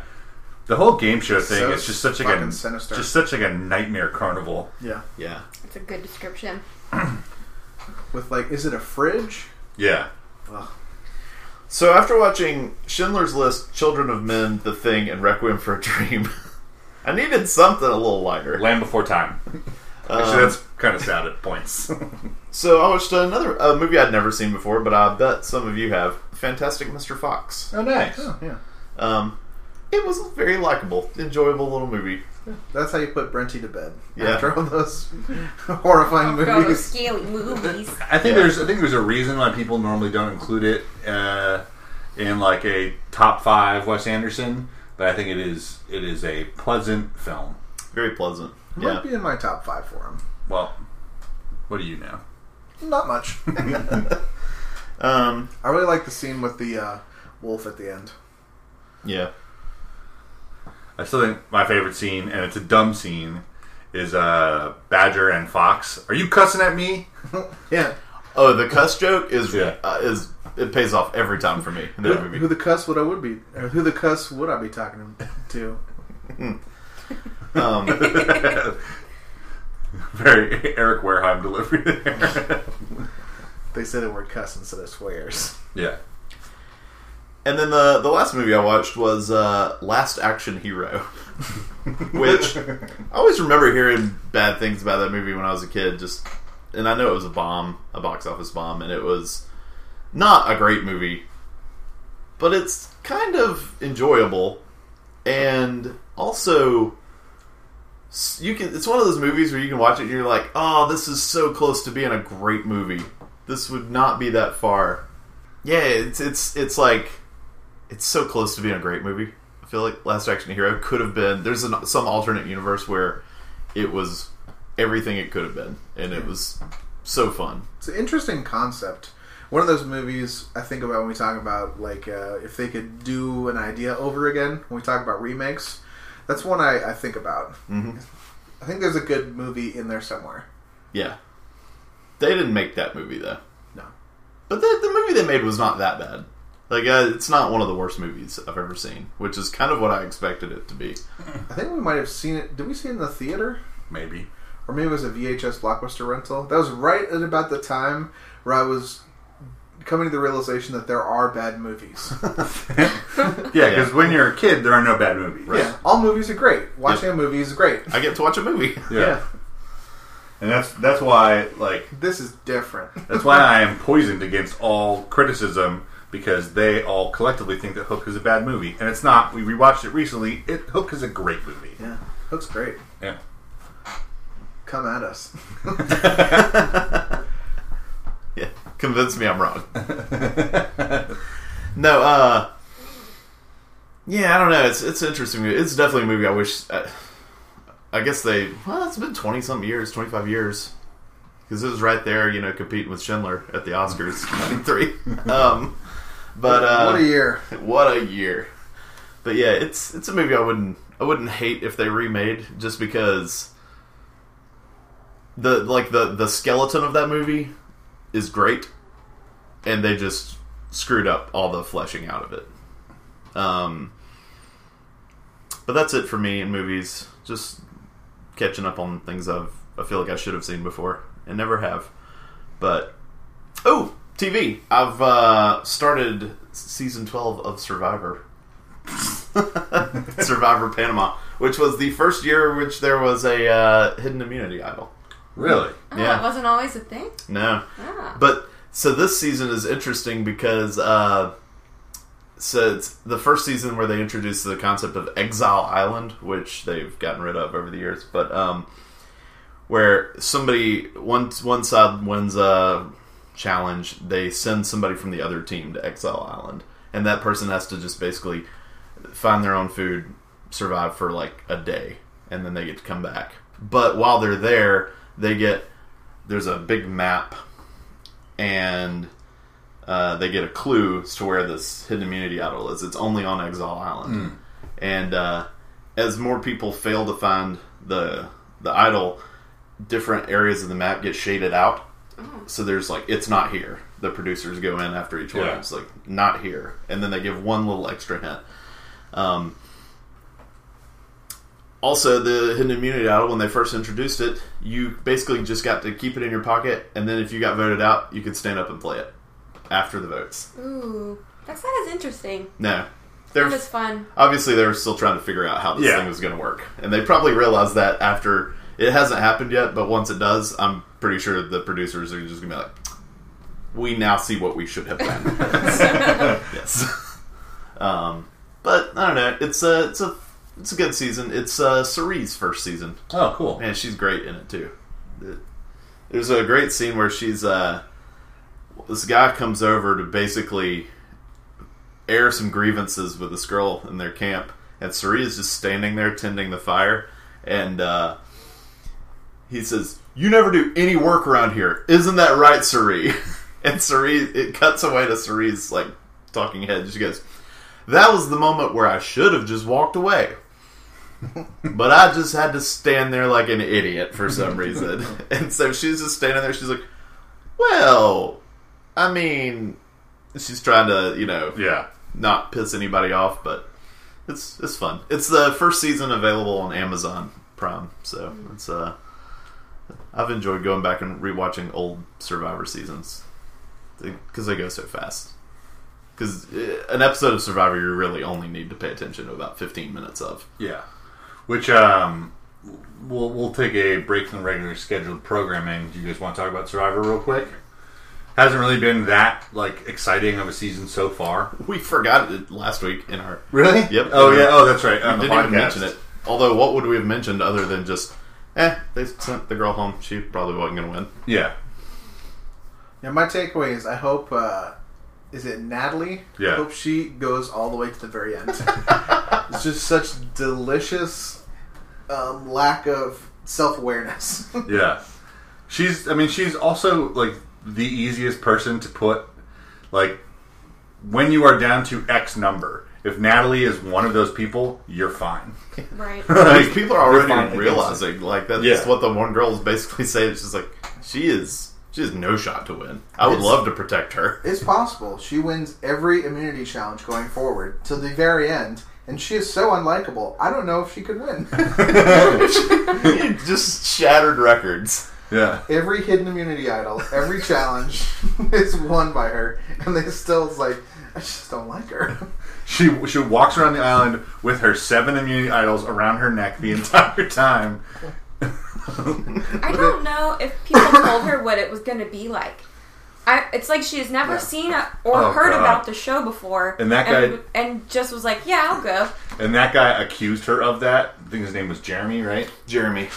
the whole game show thing So is just such like fucking a sinister. just such like a nightmare carnival. yeah. Yeah, It's a good description. With like, is it a fridge? Yeah, Ugh. So after watching Schindler's List, Children of Men, The Thing, and Requiem for a Dream, I needed something a little lighter. Land Before Time. Actually, that's kind of sad at points. So I watched another a movie I'd never seen before, but I bet some of you have. Fantastic Mr. Fox. oh, nice. Oh, yeah. Um, it was a very likable, enjoyable little movie. That's how you put Brenty to bed. Yeah. After all those horrifying Go to movies. scary movies. I think Yeah. there's I think there's a reason why people normally don't include it uh, in like a top five Wes Anderson, but I think it is it is a pleasant film. Very pleasant. Might Yeah. be in my top five for him. Well, what do you know? Not much. Um, I really like the scene with the uh, wolf at the end. yeah. I still think my favorite scene, and it's a dumb scene, is uh, Badger and Fox. Are you cussing at me? Yeah. Oh, the cuss joke is Yeah. uh, is it pays off every time for me in Who, that movie. who the cuss would I would be? Or who the cuss would I be talking to? Um, Very Eric Wareheim delivery there. They say the word cuss instead of swears. yeah. And then the the last movie I watched was uh, Last Action Hero, which I always remember hearing bad things about that movie when I was a kid. Just and I know it was a bomb, a box office bomb, and it was not a great movie, but it's kind of enjoyable, and also you can. It's one of those movies where you can watch it and you're like, oh, this is so close to being a great movie. This would not be that far. Yeah, it's it's it's like it's so close to being a great movie. I feel like Last Action Hero could have been. There's an, some alternate universe where it was everything it could have been, and it was so fun. It's an interesting concept. One of those movies I think about when we talk about like uh, if they could do an idea over again. When we talk about remakes, that's one I, I think about. Mhm. I think there's a good movie in there somewhere. Yeah, they didn't make that movie though. No. But the the movie they made was not that bad. Like uh, it's not one of the worst movies I've ever seen, which is kind of what I expected it to be. I think we might have seen it. Did we see it in the theater? Maybe. Or maybe it was a VHS blockbuster rental. That was right at about the time where I was coming to the realization that there are bad movies. Yeah, because when you're a kid, there are no bad movies. Yeah, all movies are great. Watching a movie is great. I get to watch a movie. Yeah. And that's that's why like This is different. that's why I am poisoned against all criticism because they all collectively think that Hook is a bad movie, and it's not. We rewatched it recently. It Hook is a great movie. Yeah, Hook's great. Yeah. Come at us. Yeah, convince me I'm wrong. no, uh, yeah, I don't know. It's it's interesting. It's definitely a movie I wish. I, I guess they. Well, it's been twenty something years, twenty five years, because it was right there, you know, competing with Schindler at the Oscars '93. um, but uh, what a year! What a year! But yeah, it's it's a movie I wouldn't I wouldn't hate if they remade just because the like the the skeleton of that movie is great, and they just screwed up all the fleshing out of it. Um, but that's it for me in movies. Just catching up on things I've I feel like I should have seen before and never have. But oh, TV! I've uh, started season twelve of Survivor. Survivor Panama, which was the first year in which there was a uh, hidden immunity idol. Really? Oh, Yeah. it wasn't always a thing. No, Ah. but so this season is interesting because uh, so it's the first season where they introduced the concept of Exile Island, which they've gotten rid of over the years, but um, where somebody one one side wins a challenge, they send somebody from the other team to Exile Island, and that person has to just basically find their own food, survive for like a day, and then they get to come back. But while they're there, they get there's a big map and uh, they get a clue as to where this hidden immunity idol is. It's only on Exile Island, and uh, as more people fail to find the the idol, different areas of the map get shaded out. So there's like it's not here. The producers go in after each one. Yeah. It's like not here, and then they give one little extra hint. Um, also, the hidden immunity idol, when they first introduced it, you basically just got to keep it in your pocket, and then if you got voted out, you could stand up and play it after the votes. Ooh, that's not as interesting. No, That they're was fun. obviously they were still trying to figure out how this Yeah. thing was going to work, and they probably realized that after it hasn't happened yet. But once it does, I'm pretty sure the producers are just going to be like, "We now see what we should have done." yes. Um, but I don't know. It's a it's a it's a good season. It's uh, Cirie's first season. Oh, cool. And she's great in it too. It- There's a great scene where she's uh, this guy comes over to basically air some grievances with this girl in their camp, and Cirie is just standing there tending the fire, and uh, he says, "You never do any work around here, isn't that right, Cirie?" and Cirie, it cuts away to Cirie's like talking head. She goes, "That was the moment where I should have just walked away." but I just had to stand there like an idiot for some reason. and so she's just standing there. She's like, well, I mean, she's trying to, you know, Yeah. not piss anybody off, but it's it's fun. It's the first season available on Amazon Prime, so it's uh, I've enjoyed going back and rewatching old Survivor seasons because they go so fast. Because an episode of Survivor, you really only need to pay attention to about fifteen minutes of. Yeah. Which um, we'll we'll take a break from the regular scheduled programming. Do you guys want to talk about Survivor real quick? Hasn't really been that like exciting of a season so far. We forgot it last week in our. Really? Yep. Oh yeah. Oh, that's right. We the didn't even mention it. Although, what would we have mentioned other than just, eh, they sent the girl home. She probably wasn't going to win. Yeah. Yeah, my takeaway is I hope uh, is it Natalie? Yeah. I hope she goes all the way to the very end. it's just such delicious um, lack of self awareness. Yeah. She's. I mean, she's also like the easiest person to put. Like, when you are down to X number, if Natalie is one of those people, you're fine. Right. Because people are already realizing, like, that's Yeah. what the one girl is basically saying. She's like, she is, she has no shot to win. I would It's- love to protect her. it's possible she wins every immunity challenge going forward till the very end, and she is so unlikable. I don't know if she could win. just shattered records. Yeah. Every hidden immunity idol, every challenge is won by her, and they still it's like I just don't like her. She she walks around the island with her seven immunity idols around her neck the entire time. I don't know if people told her what it was going to be like. I, it's like she's never Yeah. seen a, or Oh, heard God. about the show before, And that guy- and just was like, "Yeah, I'll go." And that guy accused her of that. I think his name was Jeremy, right? Jeremy.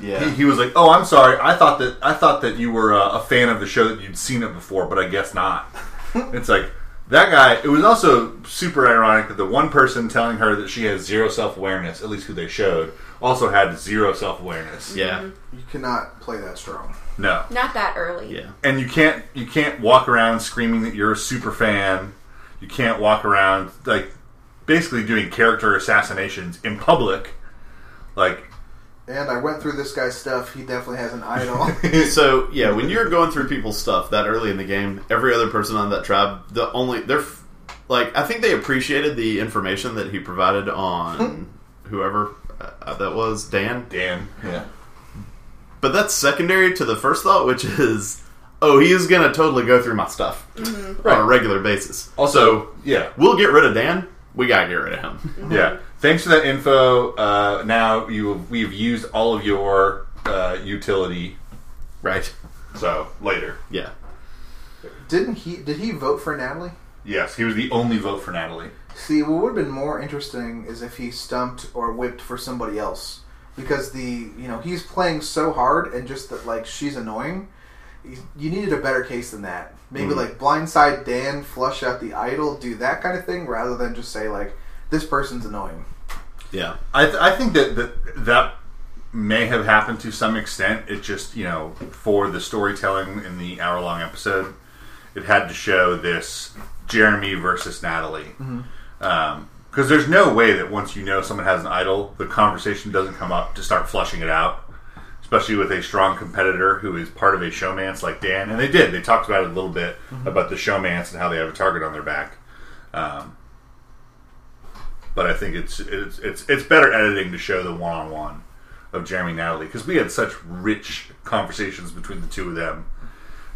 Yeah. He, he was like, "Oh, I'm sorry. I thought that I thought that you were uh, a fan of the show that you'd seen it before, but I guess not." it's like that guy. It was also super ironic that the one person telling her that she has zero self awareness, at least who they showed, also had zero self awareness. yeah. Mm-hmm. You cannot play that strong. No, Not that early. Yeah. and you can't you can't walk around screaming that you're a super fan. You can't walk around like basically doing character assassinations in public. Like And I went through this guy's stuff. He definitely has an idol. So yeah, when you're going through people's stuff that early in the game, every other person on that tribe, the only they're f- like I think they appreciated the information that he provided on hmm. whoever uh, uh, that was Dan, Dan, yeah. but that's secondary to the first thought, which is oh he is gonna totally go through my stuff mm-hmm. on a regular basis. Also, yeah, We'll get rid of Dan. We gotta get rid of him. yeah. Mm-hmm. Thanks for that info. Uh, now you we've used all of your uh, utility. right? So later, Yeah. Didn't he? Did he vote for Natalie? yes, he was the only vote for Natalie. See, what would have been more interesting is if he stumped or whipped for somebody else, because the you know he's playing so hard and just that like she's annoying. You you needed a better case than that. Maybe Mhm. like blindside Dan, flush out the idol, do that kind of thing, rather than just say like this person's annoying. Yeah. I, th- I think that, that that may have happened to some extent. It just you know for the storytelling in the hour long episode, it had to show this Jeremy versus Natalie. Mm-hmm. Um, because there's no way that once you know someone has an idol, the conversation doesn't come up to start flushing it out. Especially with a strong competitor who is part of a showmance like Dan, and they did. They talked about it a little bit mm-hmm. about the showmance and how they have a target on their back. Um, but I think it's it's it's it's better editing to show the one on one of Jeremy and Natalie because we had such rich conversations between the two of them,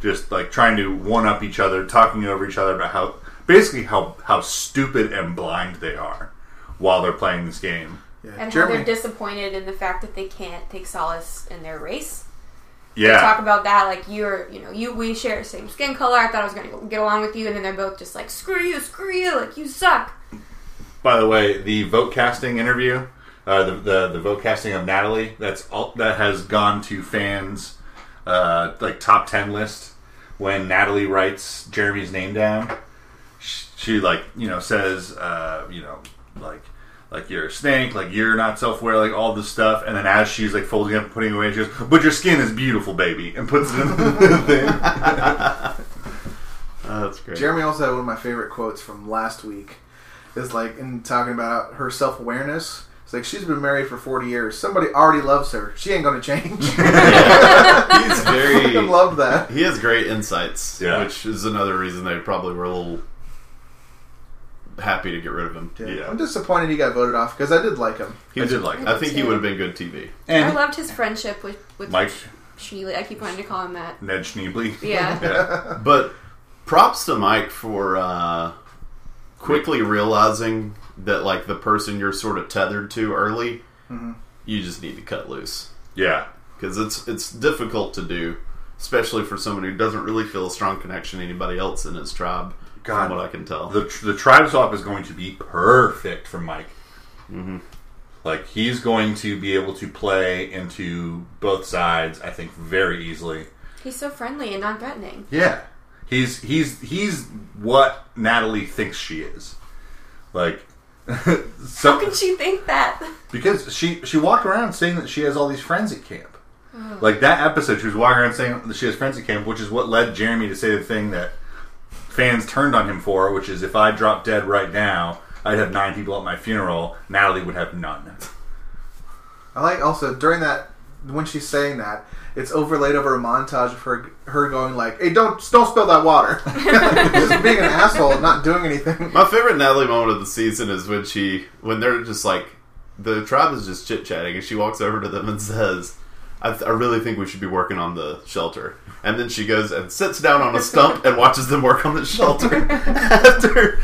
just like trying to one up each other, talking over each other about how basically how how stupid and blind they are while they're playing this game. Yeah, And how they're disappointed in the fact that they can't take solace in their race. Yeah, Talk about that, like you're, you know, you we share the same skin color. I thought I was going to get along with you, and then they're both just like, screw you, screw you, like you suck. By the way, the vote casting interview, uh, the, the the vote casting of Natalie, that's all that has gone to fans, uh, like top ten list. When Natalie writes Jeremy's name down, she, she like you know says uh, you know like like you're a snake, like you're not self aware, like all this stuff. And then as she's like folding up and putting away, she goes, "But your skin is beautiful, baby," and puts it in the thing. Oh, that's great. Jeremy also had one of my favorite quotes from last week. Is like in talking about her self awareness. It's like she's been married for forty years. Somebody already loves her. She ain't gonna change. Yeah. He's I very love that. He has great insights, Yeah. which is another reason they probably were a little happy to get rid of him. Yeah. I'm disappointed he got voted off because I did like him. He I did like him. I think he would have been good TV. I loved his friendship with with Mike Sheely. I keep wanting to call him that. Ned Schneebly. Yeah. Yeah. But props to Mike for uh, quickly realizing that, like, the person you're sort of tethered to early, you just need to cut loose Yeah. because it's it's difficult to do, especially for someone who doesn't really feel a strong connection to anybody else in his tribe. God. from what I can tell. the the tribe swap is going to be perfect for Mike. Mm-hmm. Like he's going to be able to play into both sides. I think very easily. He's so friendly and non-threatening. Yeah, he's he's he's what Natalie thinks she is. Like, How can she think that? because she she walked around saying that she has all these friends at camp. Like that episode, she was walking around saying that she has friends at camp, which is what led Jeremy to say the thing that fans turned on him for, which is if I dropped dead right now, I'd have nine people at my funeral. Natalie would have none. I like also during that when she's saying that it's overlaid over a montage of her her going like, "Hey, don't don't spill that water," just being an asshole, not doing anything. My favorite Natalie moment of the season is when she when they're just like the tribe is just chit chatting and she walks over to them and says, I, th- I really think we should be working on the shelter. And then she goes and sits down on a stump and watches them work on the shelter after,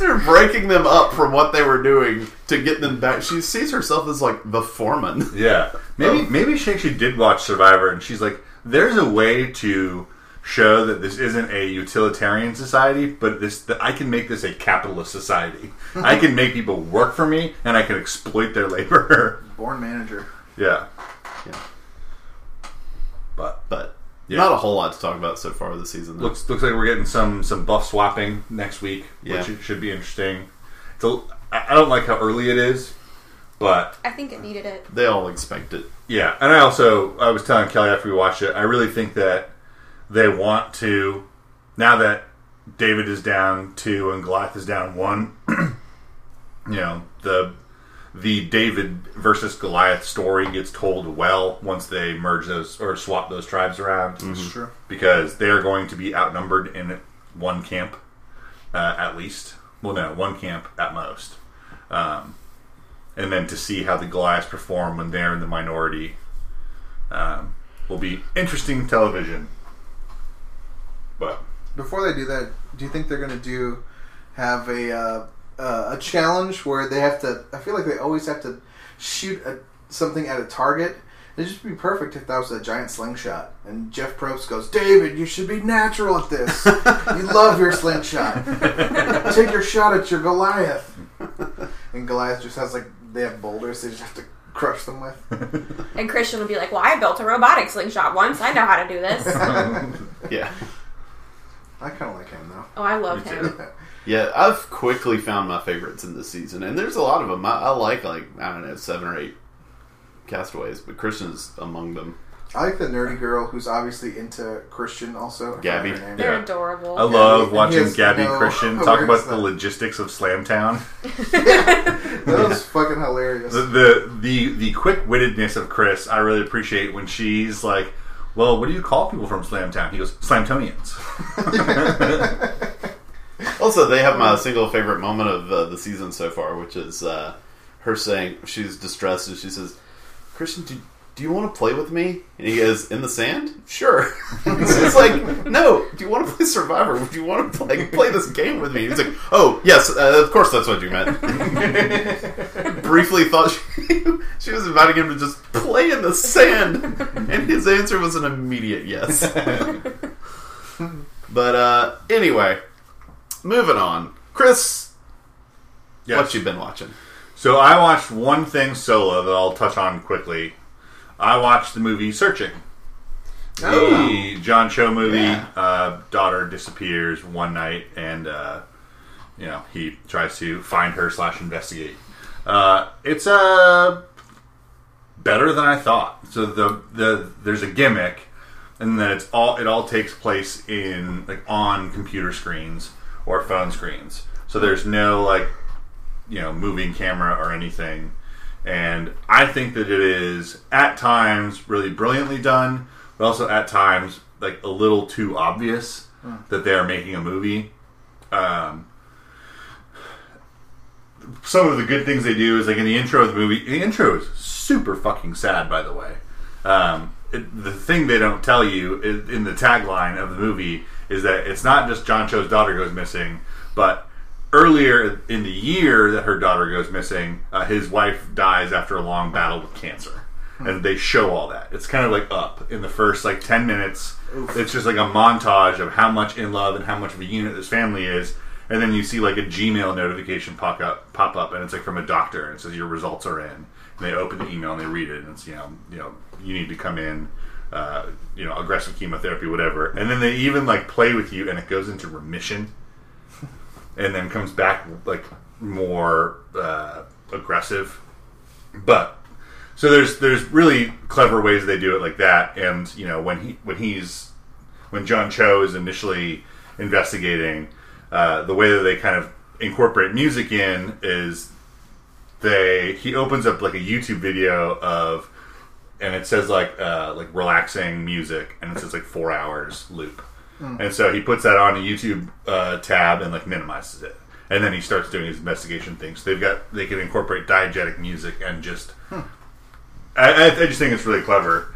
after breaking them up from what they were doing to get them back. She sees herself as like the foreman. Yeah, maybe Oh. maybe she actually did watch Survivor, and she's like, "There's a way to show that this isn't a utilitarian society, but this that I can make this a capitalist society. I can make people work for me, and I can exploit their labor." Born manager. yeah, Yeah. but But Yeah. not a whole lot to talk about so far this season. Though. looks looks like we're getting some some buff swapping next week, Yeah. which should be interesting. It's a, I I don't like how early it is, but I think it needed it. They all expect it. Yeah, and I also I was telling Kelly after we watched it, I really think that they want to now that David is down two and Goliath is down one. you know the the David versus Goliath story gets told well once they merge those or swap those tribes around That's true. because they are going to be outnumbered in one camp uh, at least. Well, no, one camp at most. Um, and then to see how the Goliaths perform when they're in the minority um, will be interesting television. But Before they do that, do you think they're going to do have a uh, uh, a challenge where they have to? I feel like they always have to shoot a, something at a target. It'd just be perfect if that was a giant slingshot. And Jeff Probst goes, David, you should be natural at this. you love your slingshot. Take your shot at your Goliath. And Goliath just has like they have boulders they just have to crush them with. And Christian would be like, "Well, I built a robotic slingshot once. I know how to do this." Yeah. I kind of like him though. oh, I love Me him. Yeah, I've quickly found my favorites in this season, and there's a lot of them. I, I like like I don't know seven or eight castaways, but Christian's among them. I like the nerdy girl who's obviously into Christian also. Gabby. forgot her name. They're Yeah. adorable. I love he watching Gabby no Christian talk awareness about the logistics of Slamtown. That was fucking hilarious. The the the, the quick wittedness of Chris, I really appreciate when she's like, "Well, what do you call people from Slamtown?" He goes, "Slamtonians." Also, they have my single favorite moment of uh, the season so far, which is uh, her saying she's distressed and she says, "Christian, do, do you want to play with me?" And he goes, "In the sand? Sure." it's like, "No, do you want to play Survivor? Would you want to play play this game with me?" He's like, "Oh, yes, uh, of course, that's what you meant." Briefly thought she, she was inviting him to just play in the sand, and his answer was an immediate yes. but uh, anyway, moving on, Chris. Yes. What you've been watching? So I watched one thing solo that I'll touch on quickly. I watched the movie Searching. The John Cho movie. Yeah. Uh, daughter disappears one night, and uh, you know he tries to find her slash investigate. Uh, it's uh, better than I thought. So the the there's a gimmick, and then it's all it all takes place in like on computer screens or phone screens. So there's no like you know moving camera or anything. And i think that it is at times really brilliantly done but also at times like a little too obvious that they're making a movie. Um, some of the good things they do is like in the intro of the movie the intro is super fucking sad by the way. Um, it, the thing they don't tell you is, in the tagline of the movie is that it's not just John Cho's daughter goes missing, but earlier in the year that her daughter goes missing, uh, his wife dies after a long battle with cancer. And they show all that. It's kind of like up in the first like ten minutes. It's just like a montage of how much in love and how much of a unit this family is. And then you see like a Gmail notification pop up, pop up, and it's like from a doctor, and it says your results are in. And they open the email and they read it, and it's you know, you know, you need to come in, uh, you know, aggressive chemotherapy, whatever. And then they even like play with you, and it goes into remission, and then comes back like more uh, aggressive. But so there's there's really clever ways they do it like that, and you know when he when he's when John Cho is initially investigating, uh, the way that they kind of incorporate music in is they he opens up like a YouTube video of and it says like uh, like relaxing music and it says like four hours loop. And so he puts that on a YouTube uh, tab and like minimizes it, and then he starts doing his investigation things. So they've got they can incorporate diegetic music and just I, I, I just think it's really clever.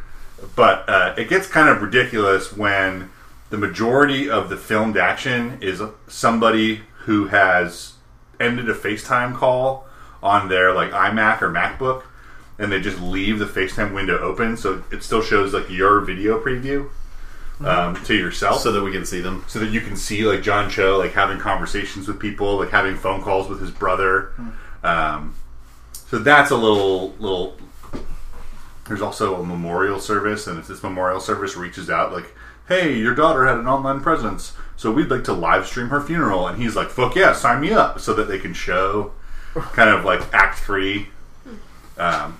but uh, it gets kind of ridiculous when the majority of the filmed action is somebody who has ended a FaceTime call on their like iMac or MacBook, and they just leave the FaceTime window open, so it still shows like your video preview um, to yourself, so that we can see them. so that you can see like John Cho like having conversations with people, like having phone calls with his brother. Um, so that's a little little. There's also a memorial service, and if this memorial service reaches out, like, "Hey, your daughter had an online presence, so we'd like to live stream her funeral," and he's like, "Fuck yeah, sign me up!" So that they can show kind of like Act Three. Um,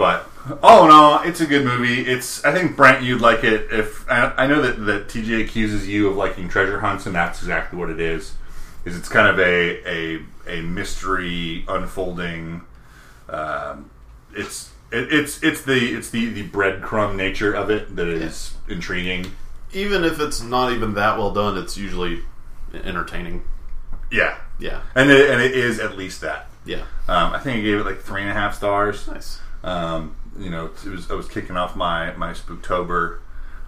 but all in all, it's a good movie. It's I think Brent, you'd like it. If I, I know that that TJ accuses you of liking treasure hunts, and that's exactly what it is. Is it's kind of a a, a mystery unfolding. Um, it's it, it's it's the it's the the breadcrumb nature of it that is intriguing. Even if it's not even that well done, it's usually entertaining. Yeah, Yeah, and it, and it is at least that. yeah, Um, I think I gave it like three and a half stars. nice. Um, you know, it was I was kicking off my my Spooktober.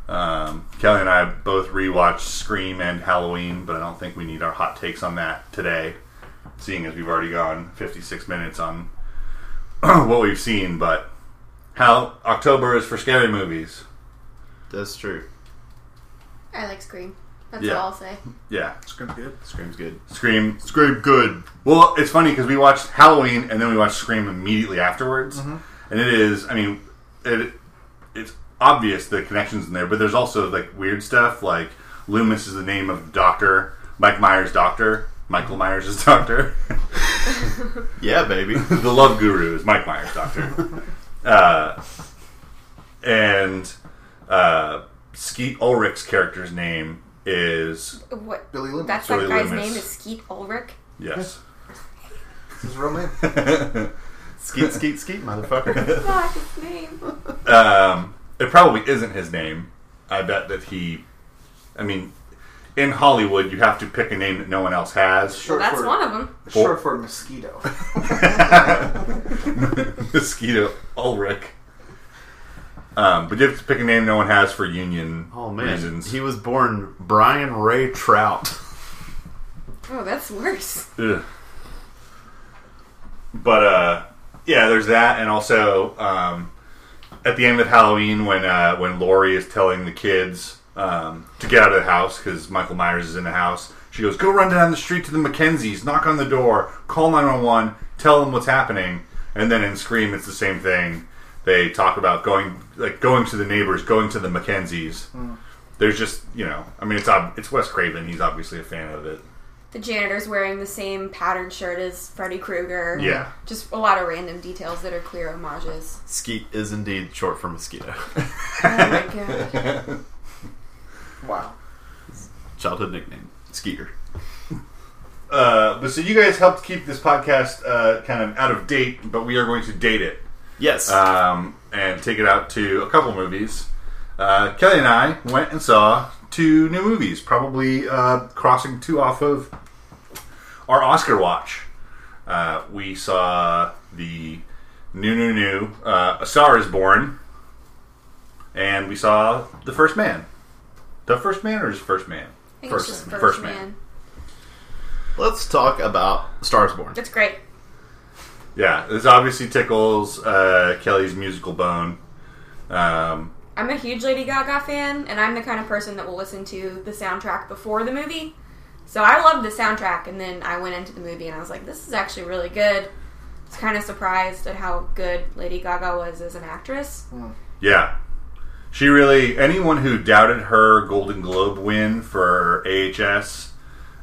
Um, Kelly and I both rewatched Scream and Halloween, but I don't think we need our hot takes on that today, seeing as we've already gone 56 minutes on what we've seen. But how October is for scary movies. That's true. I like Scream. That's Yeah. all I'll say. Yeah, It's good. Scream's good. Scream. Scream good. Well, it's funny because we watched Halloween and then we watched Scream immediately afterwards, and it is. I mean, it it's obvious the connections in there, but there's also like weird stuff. Like Loomis is the name of the doctor, Mike Myers' doctor, Michael Myers' doctor. Yeah, baby. the love guru is Mike Myers' doctor, uh, and uh, Skeet Ulrich's character's name is What? Billy Loomis. That's Billy that guy's Loomis. name is Skeet Ulrich. yes. This is his real name. Skeet, skeet, skeet, motherfucker. Fuck his name. Um, it probably isn't his name. I bet that he. I mean, in Hollywood, you have to pick a name that no one else has. Well, Short that's for, one of them. Short for mosquito. Mosquito Ulrich. Um, but you have to pick a name no one has for union Oh man, reasons. he was born Bryan Ray Trout. Oh, that's worse. Ugh. But uh, yeah, there's that, and also um, at the end of Halloween, when uh, when Laurie is telling the kids um, to get out of the house because Michael Myers is in the house, she goes, "Go run down the street to the Mackenzies, knock on the door, call nine one one, tell them what's happening." And then in Scream, it's the same thing. They talk about going like going to the neighbors, going to the Mackenzies. There's just you know, I mean, it's ob- it's Wes Craven. He's obviously a fan of it. The janitor's wearing the same patterned shirt as Freddy Krueger. Yeah. Just a lot of random details that are clear homages. Skeet is indeed short for mosquito. Oh my god. wow. Childhood nickname. Skeeter. Uh, but so you guys helped keep this podcast uh, kind of out of date, but we are going to date it Yes. um, and take it out to a couple movies. Uh, Kelly and I went and saw two new movies, probably uh, crossing two off of our Oscar watch. Uh, we saw the new, new, new uh, A Star Is Born, and we saw The First Man. The First Man or just First Man? I think it's just first, man. Let's talk about Stars Born. That's great. Yeah, this obviously tickles uh, Kelly's musical bone. Um, I'm a huge Lady Gaga fan, and I'm the kind of person that will listen to the soundtrack before the movie. So I loved the soundtrack, and then I went into the movie and I was like, this is actually really good. I was kind of surprised at how good Lady Gaga was as an actress. yeah, she really. Anyone who doubted her Golden Globe win for AHS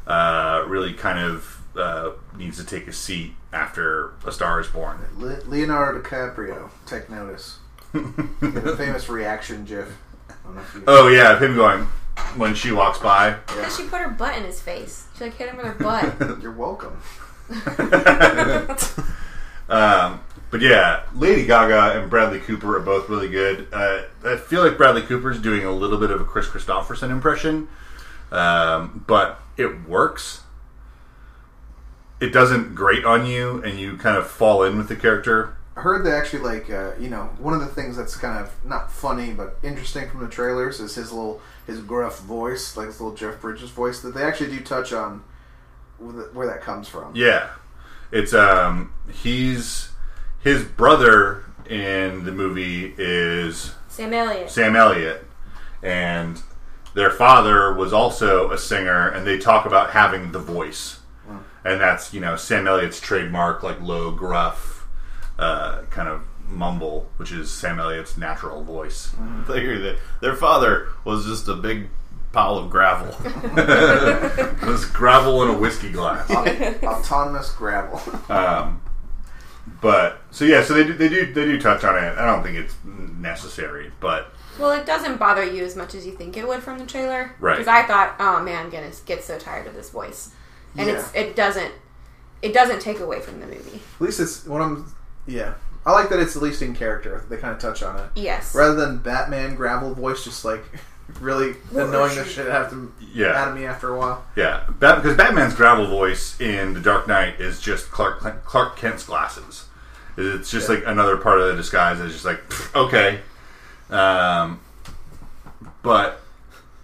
uh, really kind of uh, needs to take a seat after A Star Is Born. Le- Leonardo DiCaprio, take notice. the famous reaction gif. I don't know if you- Oh yeah, of him going when she walks by. And then she put her butt in his face. She like hit him with her butt. You're welcome. Um, but yeah, Lady Gaga and Bradley Cooper are both really good. Uh, I feel like Bradley Cooper's doing a little bit of a Kris Kristofferson impression, um, but it works. It doesn't grate on you, and you kind of fall in with the character I heard that actually, like, uh, you know, one of the things that's kind of not funny but interesting from the trailers is his little, his gruff voice, like his little Jeff Bridges voice, that they actually do touch on where that comes from. Yeah, it's um he's his brother in the movie is Sam Elliott. Sam Elliott, and their father was also a singer, and they talk about having the voice, and that's you know Sam Elliott's trademark, like low, gruff, uh, kind of mumble, which is Sam Elliott's natural voice. I figure that their father was just a big pile of gravel. There's gravel in a whiskey glass. Autonomous gravel. Um, but so yeah, so they do, they do they do touch on it. I don't think it's necessary, but Well, it doesn't bother you as much as you think it would from the trailer, Right. Because I thought, oh man, I'm gonna get so tired of this voice, and Yeah. it's it doesn't it doesn't take away from the movie. At least it's what I'm. Yeah, I like that it's at least in character. They kind of touch on it Yes, rather than Batman gravel voice, just like really annoying the shit out of, Yeah. out of me after a while. yeah, Bat, because Batman's gravel voice in The Dark Knight is just Clark Clark Kent's glasses. It's just Yeah. like another part of the disguise. It's just like okay, um, but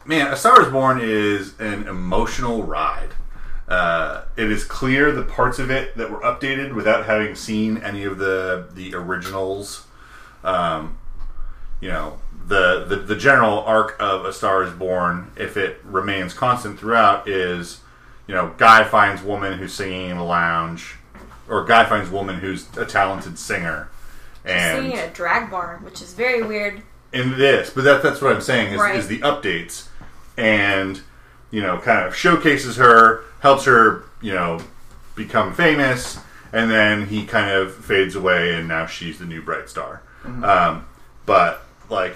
man, A Star Is Born is an emotional ride. Uh, it is clear the parts of it that were updated without having seen any of the the originals. Um, you know, the, the the general arc of A Star Is Born, if it remains constant throughout, is you know, guy finds woman who's singing in a lounge, or guy finds woman who's a talented singer, and singing at a drag bar, which is very weird. in this, but that, that's what I'm saying is, Right. is the updates, and you know, kind of showcases her, helps her, you know, become famous, and then he kind of fades away, and now she's the new bright star. Um, but like,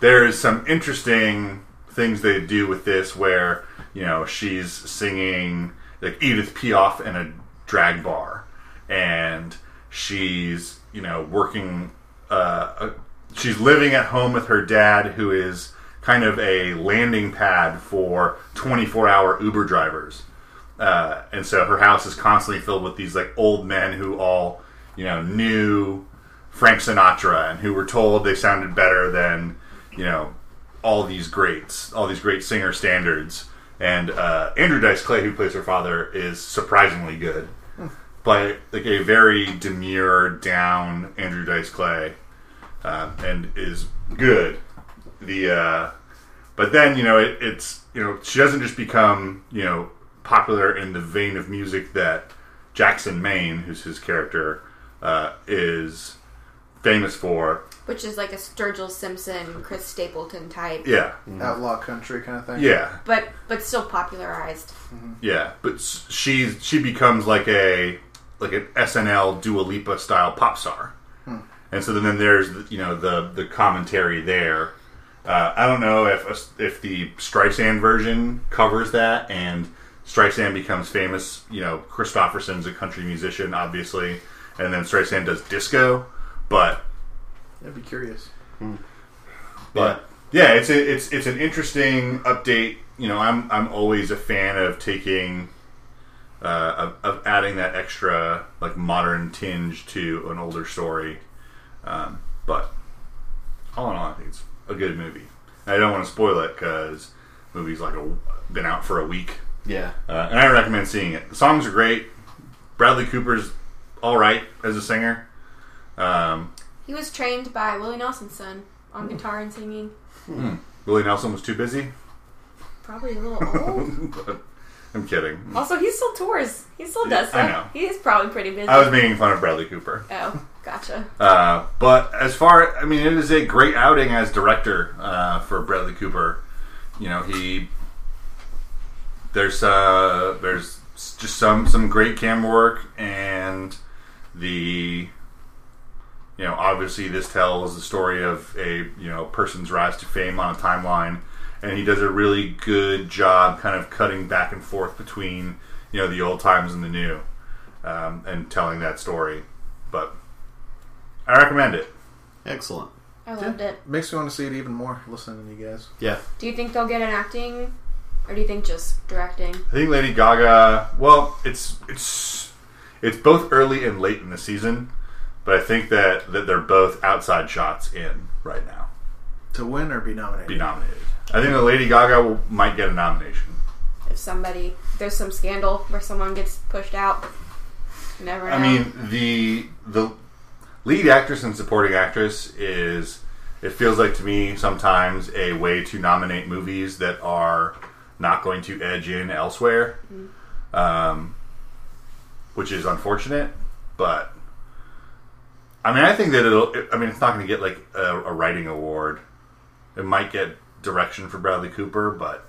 there is some interesting things they do with this, where you know she's singing like Edith Piaf in a drag bar, and she's you know working. Uh, a, she's living at home with her dad, who is kind of a landing pad for 24 hour Uber drivers. Uh, and so her house is constantly filled with these like old men who all, you know, knew Frank Sinatra and who were told they sounded better than, you know, all these greats, all these great singer standards. And uh, Andrew Dice Clay, who plays her father, is surprisingly good. But like a very demure, down Andrew Dice Clay, uh, and is good. The uh, but then you know it, it's you know she doesn't just become you know popular in the vein of music that Jackson Maine, who's his character, uh, is famous for. Which is like a Sturgill Simpson, Chris Stapleton type, Yeah, mm-hmm. Outlaw country kind of thing. yeah, but but still popularized. Mm-hmm. yeah. But s- she's she becomes like a like an SNL Dua Lipa style pop star, hmm. and so then there's the, you know the the commentary there. Uh, I don't know if if the Streisand version covers that, and Streisand becomes famous. You know, Kristofferson's a country musician, obviously, and then Streisand does disco. But I'd be curious. but yeah, it's a, it's it's an interesting update. You know, I'm I'm always a fan of taking uh, of, of adding that extra like modern tinge to an older story. Um, but all in all, I think it's a good movie. I don't want to spoil it because movie's like a, been out for a week, yeah. uh, and I recommend seeing it. The songs are great. Bradley Cooper's all right as a singer. Um, He was trained by Willie Nelson's son on guitar and singing. Willie Nelson was too busy. Probably a little old. I'm kidding. also, he still tours. He still does I stuff. know. He's probably pretty busy. I was making fun of Bradley Cooper. oh, gotcha. Uh, but as far, I mean, it is a great outing as director uh, for Bradley Cooper. You know, he there's uh, there's just some some great camera work and the you know obviously this tells the story of a you know person's rise to fame on a timeline and he does a really good job kind of cutting back and forth between you know the old times and the new um, and telling that story I recommend it. Excellent. I loved it. Makes me want to see it even more listening to you guys. Yeah. Do you think they'll get an acting, or do you think just directing? I think Lady Gaga. Well, it's it's it's both early and late in the season, but I think that that they're both outside shots in right now. To win or be nominated? Be nominated. I think that Lady Gaga will, might get a nomination. If somebody there's some scandal where someone gets pushed out, never know. I mean, the the lead actress and supporting actress is it feels like to me sometimes a way to nominate movies that are not going to edge in elsewhere, um, which is unfortunate. But I mean, I think that it'll. I mean, it's not going to get like a, a writing award. It might get direction for Bradley Cooper, but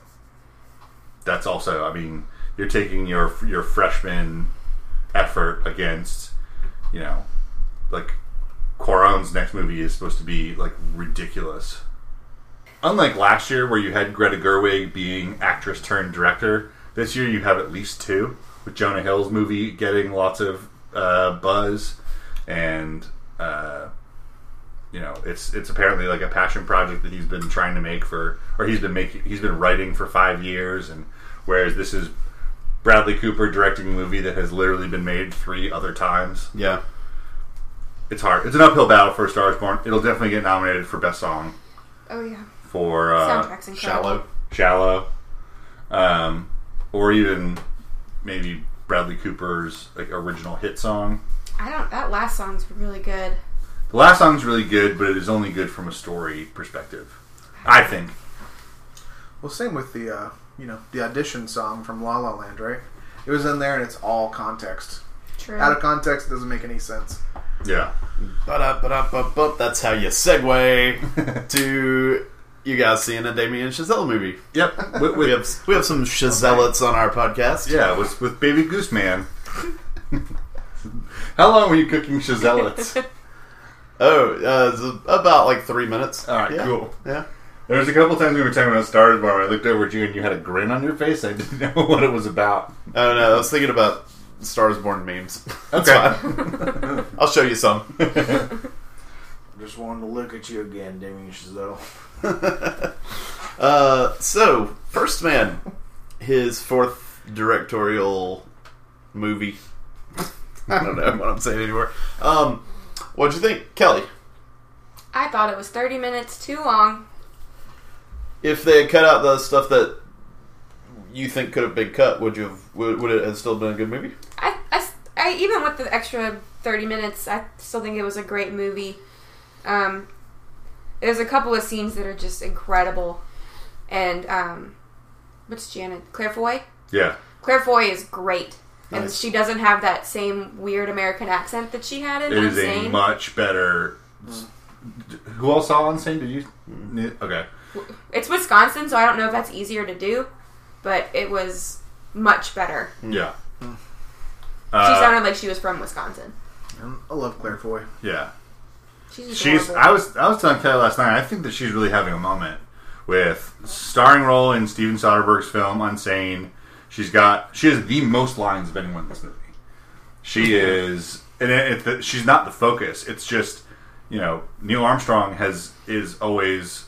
that's also. I mean, you're taking your your freshman effort against, you know, like Cuarón's next movie is supposed to be like ridiculous. Unlike last year, where you had Greta Gerwig being actress turned director, this year you have at least two, with Jonah Hill's movie getting lots of uh, buzz, and uh, you know it's it's apparently like a passion project that he's been trying to make for, or he's been making, he's been writing for five years, and whereas this is Bradley Cooper directing a movie that has literally been made three other times. Yeah. It's hard. It's an uphill battle for A Star Is Born. It'll definitely get nominated for Best Song oh yeah, for uh, soundtrack's incredible. Shallow. Shallow, um, or even maybe Bradley Cooper's like original hit song. I don't. That last song's really good. The last song's really good, but it is only good from a story perspective. I think. Well, same with the uh, you know the audition song from La La Land, right? It was in there, and it's all context. True. Out of context, it doesn't make any sense. Yeah. Ba-da-ba-da-ba-ba. That's how you segue to you guys seeing a Damien Chazelle movie. Yep. With, We have we have some Chazellets on our podcast. yeah, with with Baby Goose Man. How long were you cooking Chazellets? Oh, uh, about like three minutes. All right, Yeah. cool. Yeah. There was a couple times we were talking about Star Wars Bar. I looked over at you and you had a grin on your face. I didn't know what it was about. Oh no, I was thinking about Stars Born memes. That's Okay. fine. I'll show you some. Just wanted to look at you again, Damien Chazelle. Uh, so First Man, his fourth directorial movie. I don't know what I'm saying anymore. Um, what'd you think, Kelly? I thought it was 30 minutes too long. If they had cut out the stuff that you think could have been cut, would you have? Would, would it have still been a good movie? I, I, I- even with the extra 30 minutes, I still think it was a great movie. Um, there's a couple of scenes that are just incredible. And, um, what's Janet? Claire Foy? Yeah. Claire Foy is great. And she doesn't have that same weird American accent that she had in It is a much better. Who else saw Unsane? Did you? Okay. it's Wisconsin, so I don't know if that's easier to do, but it was much better. Yeah. She Uh, sounded like she was from Wisconsin. I love Claire Foy. yeah. She's She's. I was. I was telling Kelly last night. I think that she's really having a moment with starring role in Steven Soderbergh's film Unsane. She's got. She has the most lines of anyone in this movie. She is, and it, it, she's not the focus. It's just, you know, Neil Armstrong has is always.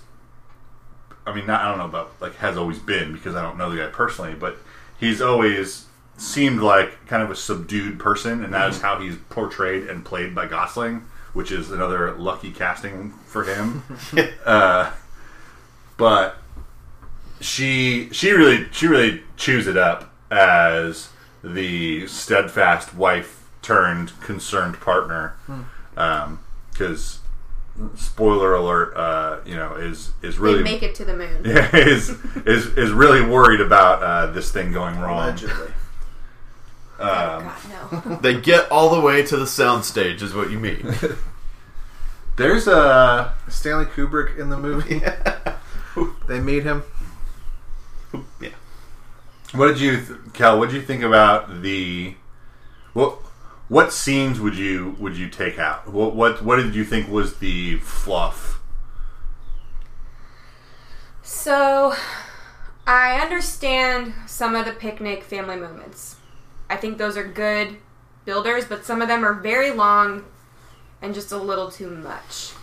I mean, not, I don't know about like has always been because I don't know the guy personally, but he's always seemed like kind of a subdued person, and that is how he's portrayed and played by Gosling, which is another lucky casting for him. uh, but she she really she really chews it up as the steadfast wife turned concerned partner because spoiler alert uh, you know is is they really make it to the moon. yeah, is is is really worried about uh, this thing going wrong. Allegedly. Um, oh, God, no. They get all the way to the soundstage, is what you mean. There's a Stanley Kubrick in the movie. they meet him. yeah. what did you th- Cal? What did you think about the what what scenes would you would you take out? What what what did you think was the fluff? So, I understand some of the picnic family moments. I think those are good builders, but some of them are very long and just a little too much.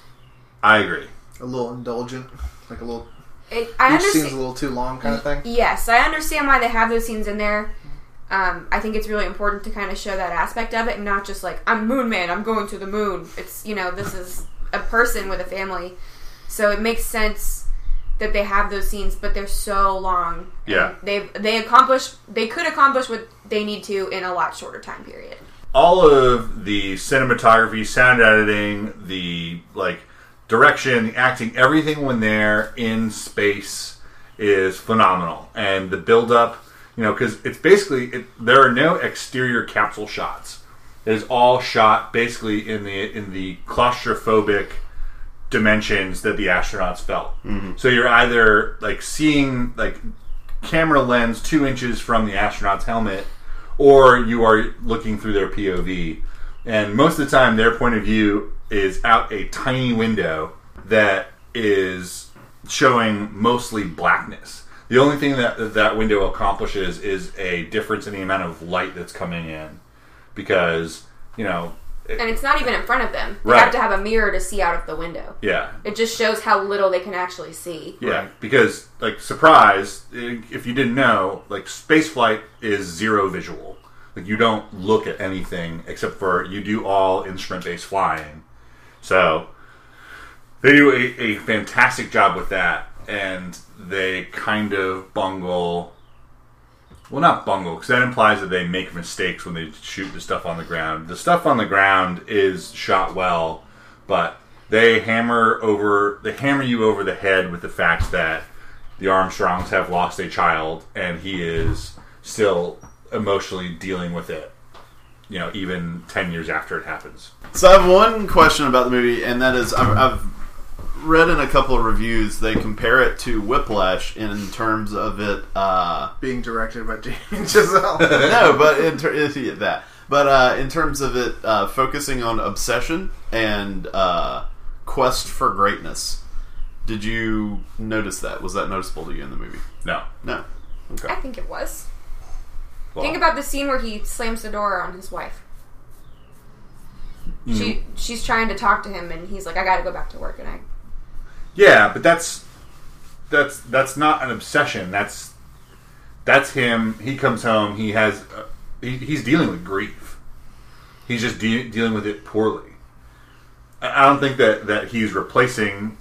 I agree. A little indulgent, like a little. It, I each scene's a little too long, kind of thing. Yes, I understand why they have those scenes in there. Um, I think it's really important to kind of show that aspect of it, and not just like I'm Moon Man, I'm going to the moon. It's you know this is a person with a family, so it makes sense that they have those scenes, but they're so long. Yeah. they they accomplish they could accomplish what they need to in a lot shorter time period. all of the cinematography, sound editing, the like direction, the acting, everything when they're in space is phenomenal, and the build up, you know, because it's basically it, there are no exterior capsule shots. It is all shot basically in the in the claustrophobic dimensions that the astronauts felt. Mm-hmm. So you're either like seeing like camera lens two inches from the astronaut's helmet, or you are looking through their POV. And most of the time, their point of view is out a tiny window that is showing mostly blackness. The only thing that that window accomplishes is a difference in the amount of light that's coming in, because you know, it- And it's not even in front of them. They Right. have to have a mirror to see out of the window. yeah, It just shows how little they can actually see. Yeah, because like surprise, if you didn't know, like space flight is zero visual. Like you don't look at anything except for you do all instrument based flying. So they do a, a fantastic job with that, and they kind of bungle. Well, not bungle, because that implies that they make mistakes when they shoot the stuff on the ground. The stuff on the ground is shot well, but they hammer over they hammer you over the head with the fact that the Armstrongs have lost a child and he is still emotionally dealing with it. You know, even ten years after it happens. So I have one question about the movie, and that is I've, I've read in a couple of reviews they compare it to Whiplash in terms of it. Uh, Being directed by James Giselle. no, but in ter- yeah, that. But uh, in terms of it uh, focusing on obsession and uh, quest for greatness, did you notice that? Was that noticeable to you in the movie? No. No. Okay. I think it was. Well, Think about the scene where he slams the door on his wife. She she's trying to talk to him, and he's like, "I got to go back to work," and I Yeah, but that's that's that's not an obsession. That's that's him. He comes home. He has uh, he, he's dealing with grief. He's just de- dealing with it poorly. I don't think that that he's replacing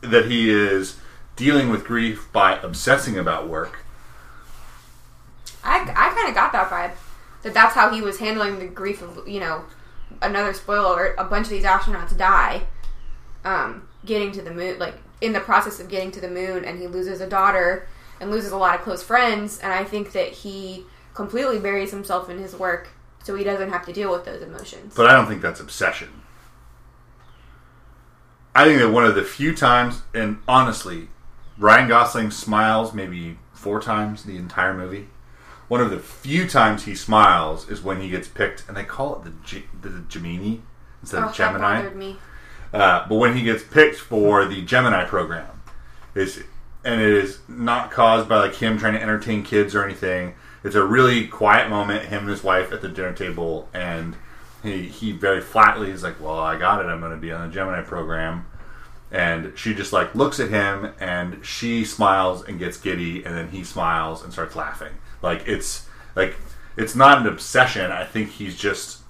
that he is dealing with grief by obsessing about work. I, I kind of got that vibe that that's how he was handling the grief of you know another spoiler alert a bunch of these astronauts die um, getting to the moon like in the process of getting to the moon and he loses a daughter and loses a lot of close friends and I think that he completely buries himself in his work so he doesn't have to deal with those emotions. But I don't think that's obsession. I think that one of the few times, and honestly, Ryan Gosling smiles maybe four times the entire movie. One of the few times he smiles is when he gets picked, and they call it the, G- the oh, Gemini instead oh, of Gemini. That bothered me. Uh, but when he gets picked for the Gemini program, is and it is not caused by like him trying to entertain kids or anything. It's a really quiet moment. Him and his wife at the dinner table, and he he very flatly is like, "Well, I got it. I'm going to be on the Gemini program." And she just like looks at him, and she smiles and gets giddy, and then he smiles and starts laughing. Like it's like it's not an obsession. I think he's just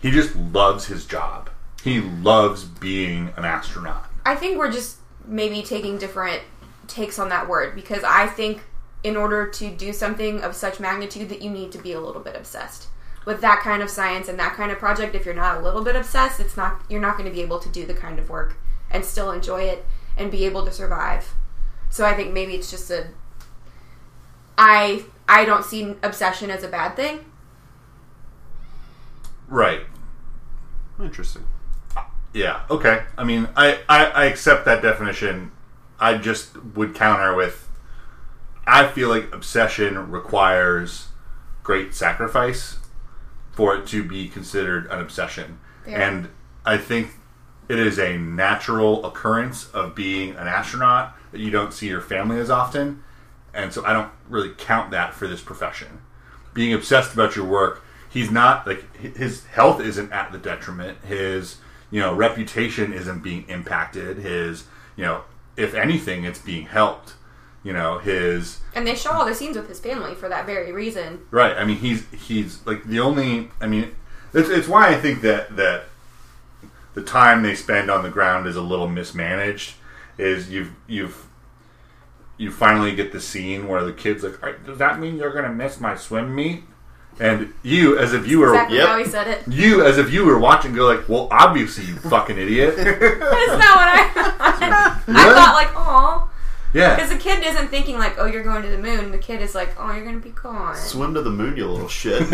he just loves his job. He loves being an astronaut. I think we're just maybe taking different takes on that word because I think in order to do something of such magnitude that you need to be a little bit obsessed with that kind of science and that kind of project if you're not a little bit obsessed it's not you're not going to be able to do the kind of work and still enjoy it and be able to survive so i think maybe it's just a i i don't see obsession as a bad thing Right. Interesting. Yeah. Okay. I mean, I, I, I accept that definition. I just would counter with I feel like obsession requires great sacrifice for it to be considered an obsession. Fair. And I think it is a natural occurrence of being an astronaut that you don't see your family as often. And so I don't really count that for this profession. Being obsessed about your work, he's not like his health isn't at the detriment. His, you know, reputation isn't being impacted. His, you know, if anything, it's being helped. You know his And they show all the scenes with his family for that very reason. Right. I mean, he's he's like the only. I mean, it's, it's why I think that that the time they spend on the ground is a little mismanaged. Is you've you've you finally get the scene where the kid's like, "All right, "Does that mean you're gonna miss my swim meet?" And you, as a viewer, Exactly Yep. how he said it. you as a viewer watching, go like, "Well, obviously, you fucking idiot." That's not what I. I Really? thought like, oh, Yeah. because the kid isn't thinking like, oh, you're going to the moon. The kid is like, oh, you're going to be gone. Swim to the moon, you little shit.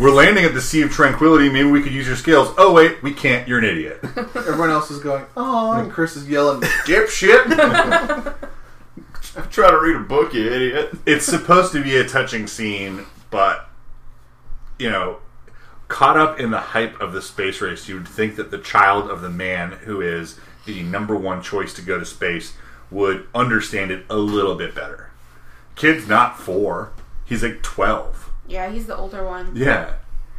We're landing at the Sea of Tranquility. Maybe we could use your skills. Oh wait, we can't. You're an idiot. Everyone else is going, oh, and mm. Chris is yelling, dipshit. Try to read a book, you idiot. it's supposed to be a touching scene, but you know, caught up in the hype of the space race, you would think that the child of the man who is the number one choice to go to space would understand it a little bit better. Kid's not four; he's like twelve. Yeah, he's the older one. Yeah.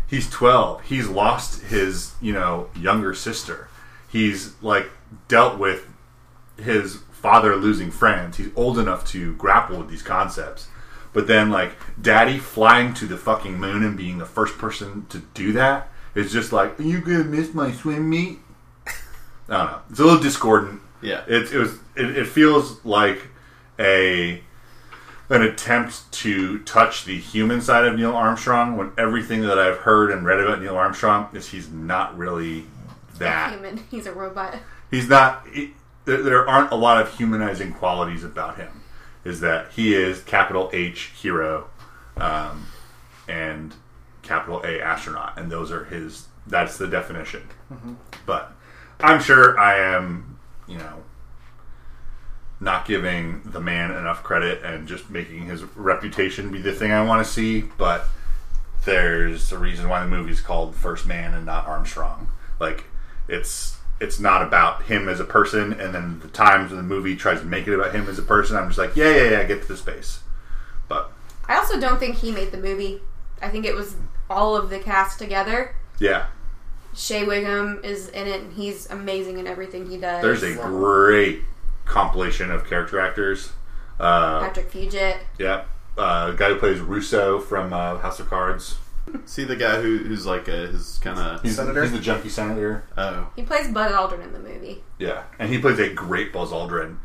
He's 12. He's lost his, you know, younger sister. He's like dealt with his father losing friends. He's old enough to grapple with these concepts. But then like daddy flying to the fucking moon and being the first person to do that is just like, "Are you going to miss my swim meet?" I don't know. It's a little discordant. Yeah. It, it was it, it feels like a an attempt to touch the human side of Neil Armstrong when everything that I've heard and read about Neil Armstrong is he's not really that. Human. He's a robot. He's not. He, there, there aren't a lot of humanizing qualities about him. Is that he is capital H hero, um, and capital A astronaut, and those are his. That's the definition. But I'm sure I am, you know, not giving the man enough credit and just making his reputation be the thing I want to see. But there's a reason why the movie's called First Man and not Armstrong. Like it's it's not about him as a person, and then the times when the movie tries to make it about him as a person, I'm just like, yeah, yeah, yeah, get to the space. But I also don't think he made the movie. I think it was all of the cast together. yeah, Shea Whigham is in it, and he's amazing in everything he does. there's a great compilation of character actors. Uh, Patrick Fugit. yeah, uh, the guy who plays Russo from uh, House of Cards. See the guy who, who's like a, his kind of. He's, Senator? he's the junkie senator. Oh. He plays Bud Aldrin in the movie. Yeah, and he plays a great Buzz Aldrin.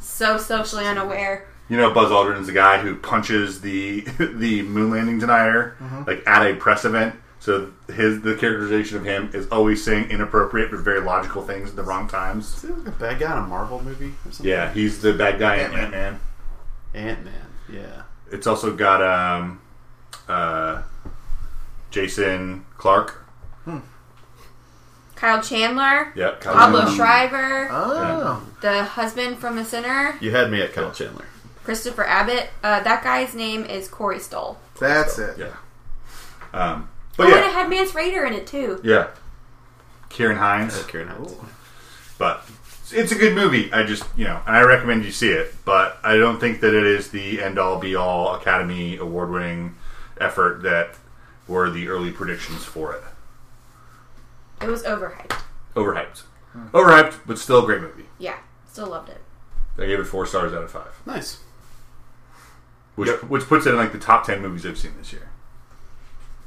So socially unaware. You know, Buzz Aldrin is the guy who punches the the moon landing denier like at a press event. So his the characterization of him is always saying inappropriate but very logical things at the wrong times. Is he like a bad guy in a Marvel movie or something? Yeah, he's the bad guy in Ant-Man. Ant Man. Ant Man. Yeah. It's also got um, uh, Jason Clarke. Kyle Chandler. Yep, Pablo Um, Schreiber. Oh. The husband from The Sinner. You had me at Kyle Chandler. Christopher Abbott. Uh, that guy's name is Corey Stoll. That's it. Yeah. Um, Oh, but and it had Mance Rayder in it too. yeah. Ciarán Hinds. Uh, Ciarán Hinds. But it's a good movie. I just, you know, and I recommend you see it. But I don't think that it is the end all be all Academy Award winning effort that were the early predictions for it. It was overhyped. Overhyped. Overhyped, but still a great movie. Yeah, still loved it. I gave it four stars out of five, Nice. which Yep. which puts it in like the top ten movies I've seen this year.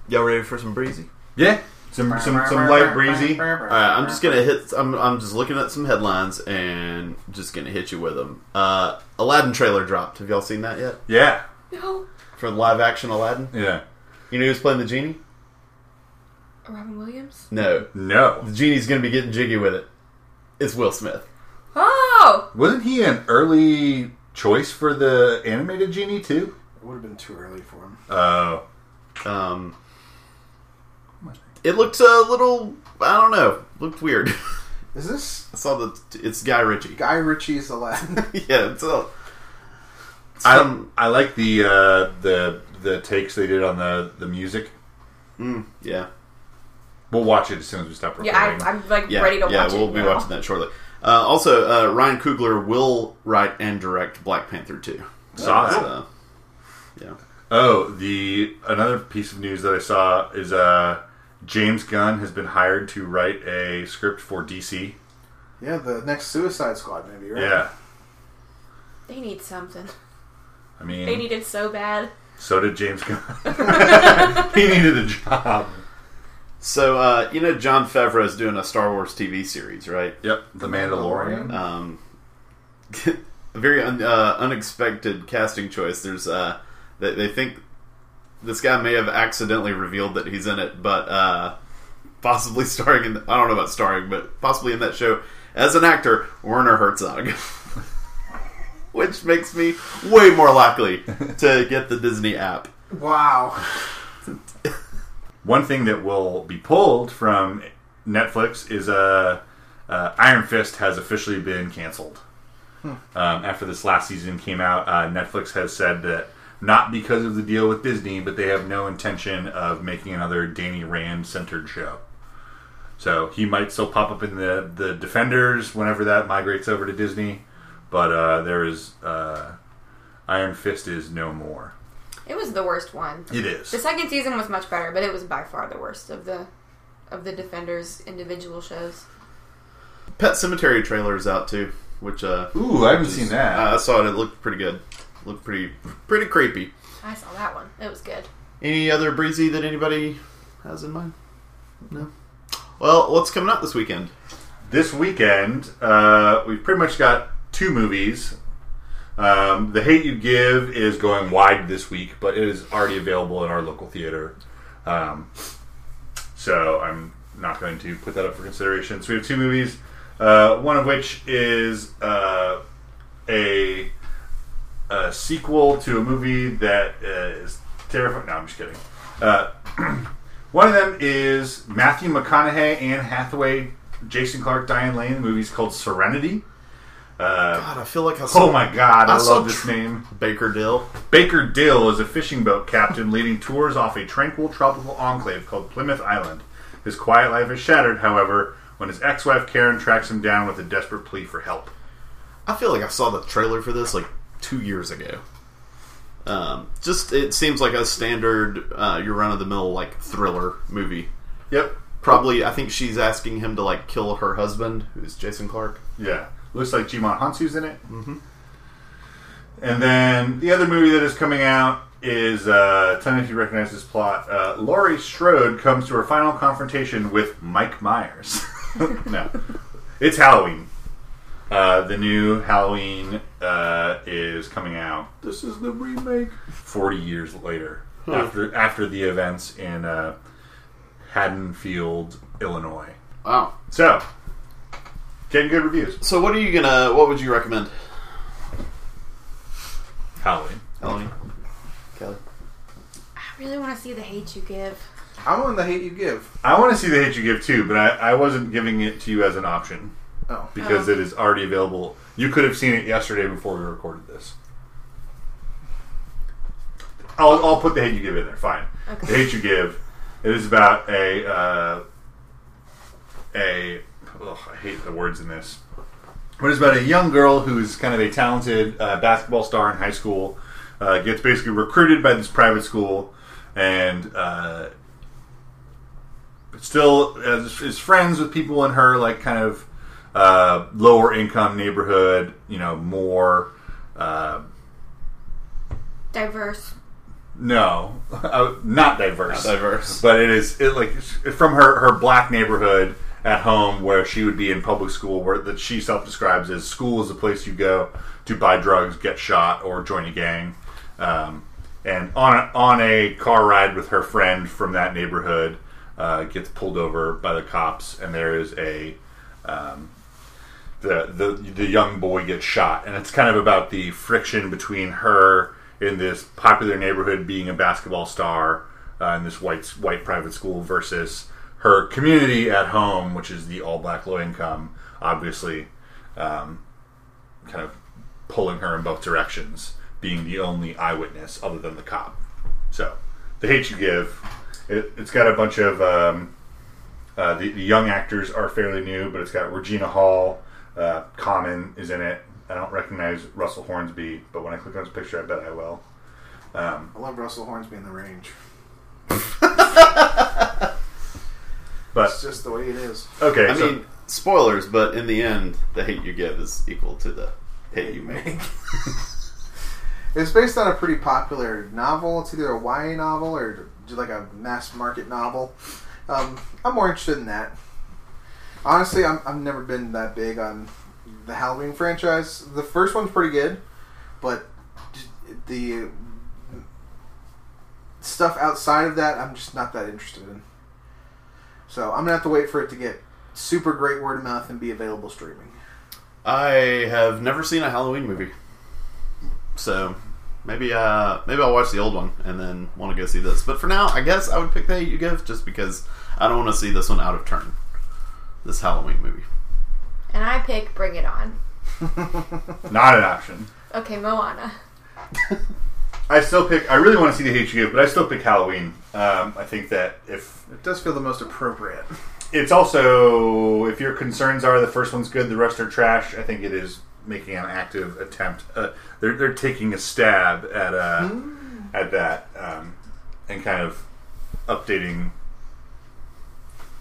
Y'all ready for some breezy? Yeah, some some some light breezy. All right, I'm just gonna hit. I'm, I'm just looking at some headlines and just gonna hit you with them. Uh, Aladdin trailer dropped. Have y'all seen that yet? Yeah, No, For live action Aladdin, yeah. You know who's playing the genie? Robin Williams. No, No, the genie's gonna be getting jiggy with it. It's Will Smith. Oh, wasn't he an early choice for the animated genie too? It would have been too early for him. Oh, Um, it looked a little. I don't know. Looked weird. Is this I saw that it's Guy Ritchie. Guy Ritchie's Aladdin? yeah, it's a. I Some, I like the uh, the the takes they did on the the music. mm, yeah, We'll watch it as soon as we stop recording. yeah, I, I'm like yeah, ready to yeah. watch we'll it. be watching that shortly. Uh, also, uh, Ryan Coogler will write and direct Black Panther two. Saw that. So, yeah. Oh, the another piece of news that I saw is uh, James Gunn has been hired to write a script for DC. yeah, the next Suicide Squad maybe, right? Yeah, They need something. I mean, They need it so bad. So did James Gunn. he needed a job. So uh, you know, Jon Favreau is doing a Star Wars TV series, right? Yep, The Mandalorian. Um, a very un, uh, unexpected casting choice. There's uh, they, they think this guy may have accidentally revealed that he's in it, but uh, possibly starring in. I don't know about starring, but possibly in that show as an actor, Werner Herzog. Which makes me way more likely to get the Disney app. Wow. One thing that will be pulled from Netflix is uh, uh, Iron Fist has officially been canceled. Um, after this last season came out, uh, Netflix has said that not because of the deal with Disney, but they have no intention of making another Danny Rand centered show. So he might still pop up in the the Defenders whenever that migrates over to Disney, but uh, there is uh, Iron Fist is no more. It was the worst one. It is. The second season was much better, but it was by far the worst of the of the Defenders individual shows. Pet Sematary trailer is out too, which uh, Ooh, I haven't is- seen that. I saw it. It looked pretty good. Looked pretty pretty creepy. I saw that one. It was good. Any other breezy that anybody has in mind? No. Well, what's coming up this weekend? this weekend, uh, we've pretty much got two movies. Um, the Hate You Give is going wide this week, but it is already available in our local theater. Um, so I'm not going to put that up for consideration. So we have two movies, uh, one of which is uh, a, a sequel to a movie that uh, is terrifying. No, I'm just kidding. Uh, one of them is Matthew McConaughey, Anne Hathaway, Jason Clarke, Diane Lane. The movie's called Serenity. Uh, God, I feel like I saw oh my god, I, I love this tr- name. Baker Dill. Baker Dill is a fishing boat captain leading tours off a tranquil tropical enclave called Plymouth Island. His quiet life is shattered, however, when his ex-wife Karen tracks him down with a desperate plea for help. I feel like I saw the trailer for this like two years ago. Um, just it seems like a standard, uh, your run of the mill like thriller movie. Yep. Probably, I think she's asking him to like kill her husband, who's Jason Clarke. Yeah. Looks like Djimon Hounsou's in it. Mm-hmm. And then the other movie that is coming out is, uh, tell me if you recognize this plot. Uh, Laurie Strode comes to her final confrontation with Mike Myers. no. It's Halloween. Uh, the new Halloween uh, is coming out This is the remake. 40 years later after after the events in uh, Haddonfield, Illinois. Wow. So, getting good reviews. So, what are you gonna? What would you recommend? Halloween. Halloween. Kelly. I really want to see the hate you give. I want the hate you give. I want to see the hate you give too, but I, I wasn't giving it to you as an option Oh. because Oh. it is already available. You could have seen it yesterday before we recorded this. I'll, I'll put the hate you give in there. Fine. Okay. The hate you give. It is about a uh, a. Ugh, I hate the words in this. But it's about a young girl who's kind of a talented uh, basketball star in high school. Uh, gets basically recruited by this private school, and uh, still is, is friends with people in her like kind of uh, lower income neighborhood. You know, more. Uh, Diverse. no, uh, not diverse. Not diverse. But it is it like from her her black neighborhood at home where she would be in public school, where that she self describes as school is a place you go to buy drugs, get shot, or join a gang. Um, and on a, on a car ride with her friend from that neighborhood, uh, gets pulled over by the cops, and there is a um, the, the the young boy gets shot, and it's kind of about the friction between her in this popular neighborhood being a basketball star uh, in this white white private school versus her community at home, which is the all black low income, obviously, um, kind of pulling her in both directions, being the only eyewitness other than the cop. So, the hate you give, it, it's got a bunch of um, uh, the, the young actors are fairly new, but it's got Regina Hall, uh, Common is in it. I don't recognize Russell Hornsby, but when I click on his picture, I bet I will. Um, I love Russell Hornsby in the range. but It's just the way it is. okay, I so mean, spoilers, but in the end, the hate you give is equal to the hate you make. It's based on a pretty popular novel. It's either a YA novel or just like a mass market novel. Um, I'm more interested in that. Honestly, I'm, I've never been that big on the Halloween franchise. The first one's pretty good, but the stuff outside of that, I'm just not that interested in. So I'm gonna have to wait for it to get super great word of mouth and be available streaming. I have never seen a Halloween movie, so maybe uh maybe I'll watch the old one and then want to go see this. But for now, I guess I would pick the Hate You Give just because I don't want to see this one out of turn. This Halloween movie. And I pick Bring It On. Not an option. Okay, Moana. I still pick. I really want to see the Hate but I still pick Halloween. Um, I think that if It does feel the most appropriate. it's also if your concerns are the first one's good, the rest are trash. I think it is making an active attempt. Uh, they're they're taking a stab at uh, at that um, and kind of updating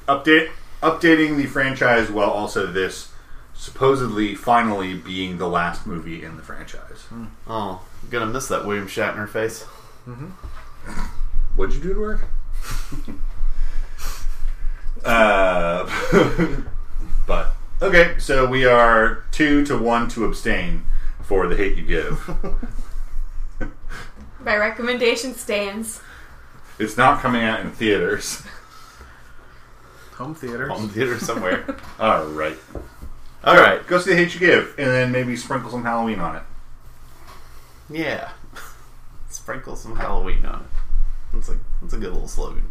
update updating the franchise while also this supposedly finally being the last movie in the franchise. Oh, gonna miss that William Shatner face. What'd you do to her? uh, but okay, so we are two to one to abstain for the hate you give. My recommendation stands. it's not coming out in theaters. Home theaters. Home theater somewhere. All right, All right. go see the hate you give, and then maybe sprinkle some Halloween on it. Yeah. Sprinkle some Halloween on it. That's a that's a good little slogan.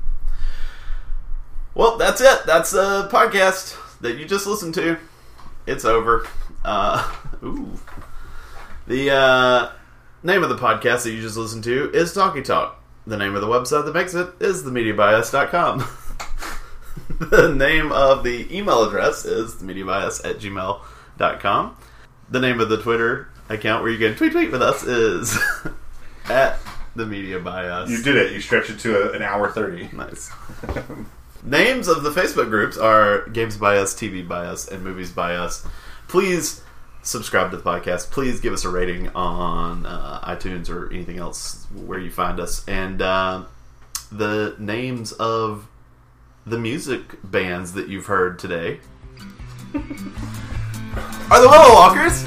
Well, that's it. That's a podcast that you just listened to. It's over. Uh, ooh. The uh, name of the podcast that you just listened to is Talkie Talk. The name of the website that makes it is themediabias.com. the name of the email address is themediabias at gmail.com. The name of the Twitter account where you can tweet tweet with us is at the media bias. You did it. You stretched it to a, an hour thirty. Nice. Names of the Facebook groups are Games by Us, TV by Us, and Movies by Us. Please subscribe to the podcast. Please give us a rating on uh, iTunes or anything else where you find us. And uh, the names of the music bands that you've heard today are the Willow Walkers.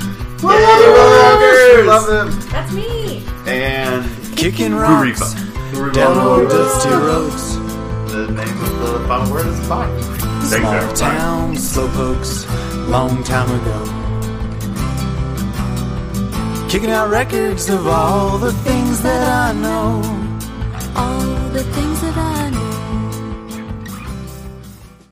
We love them. That's me. And Kicking rocks Boo Reefa. down old dusty roads. The name of the final word is bye. Thanks, Small everybody. town slowpokes, long time ago. Kicking out records of all the things that I know. all the things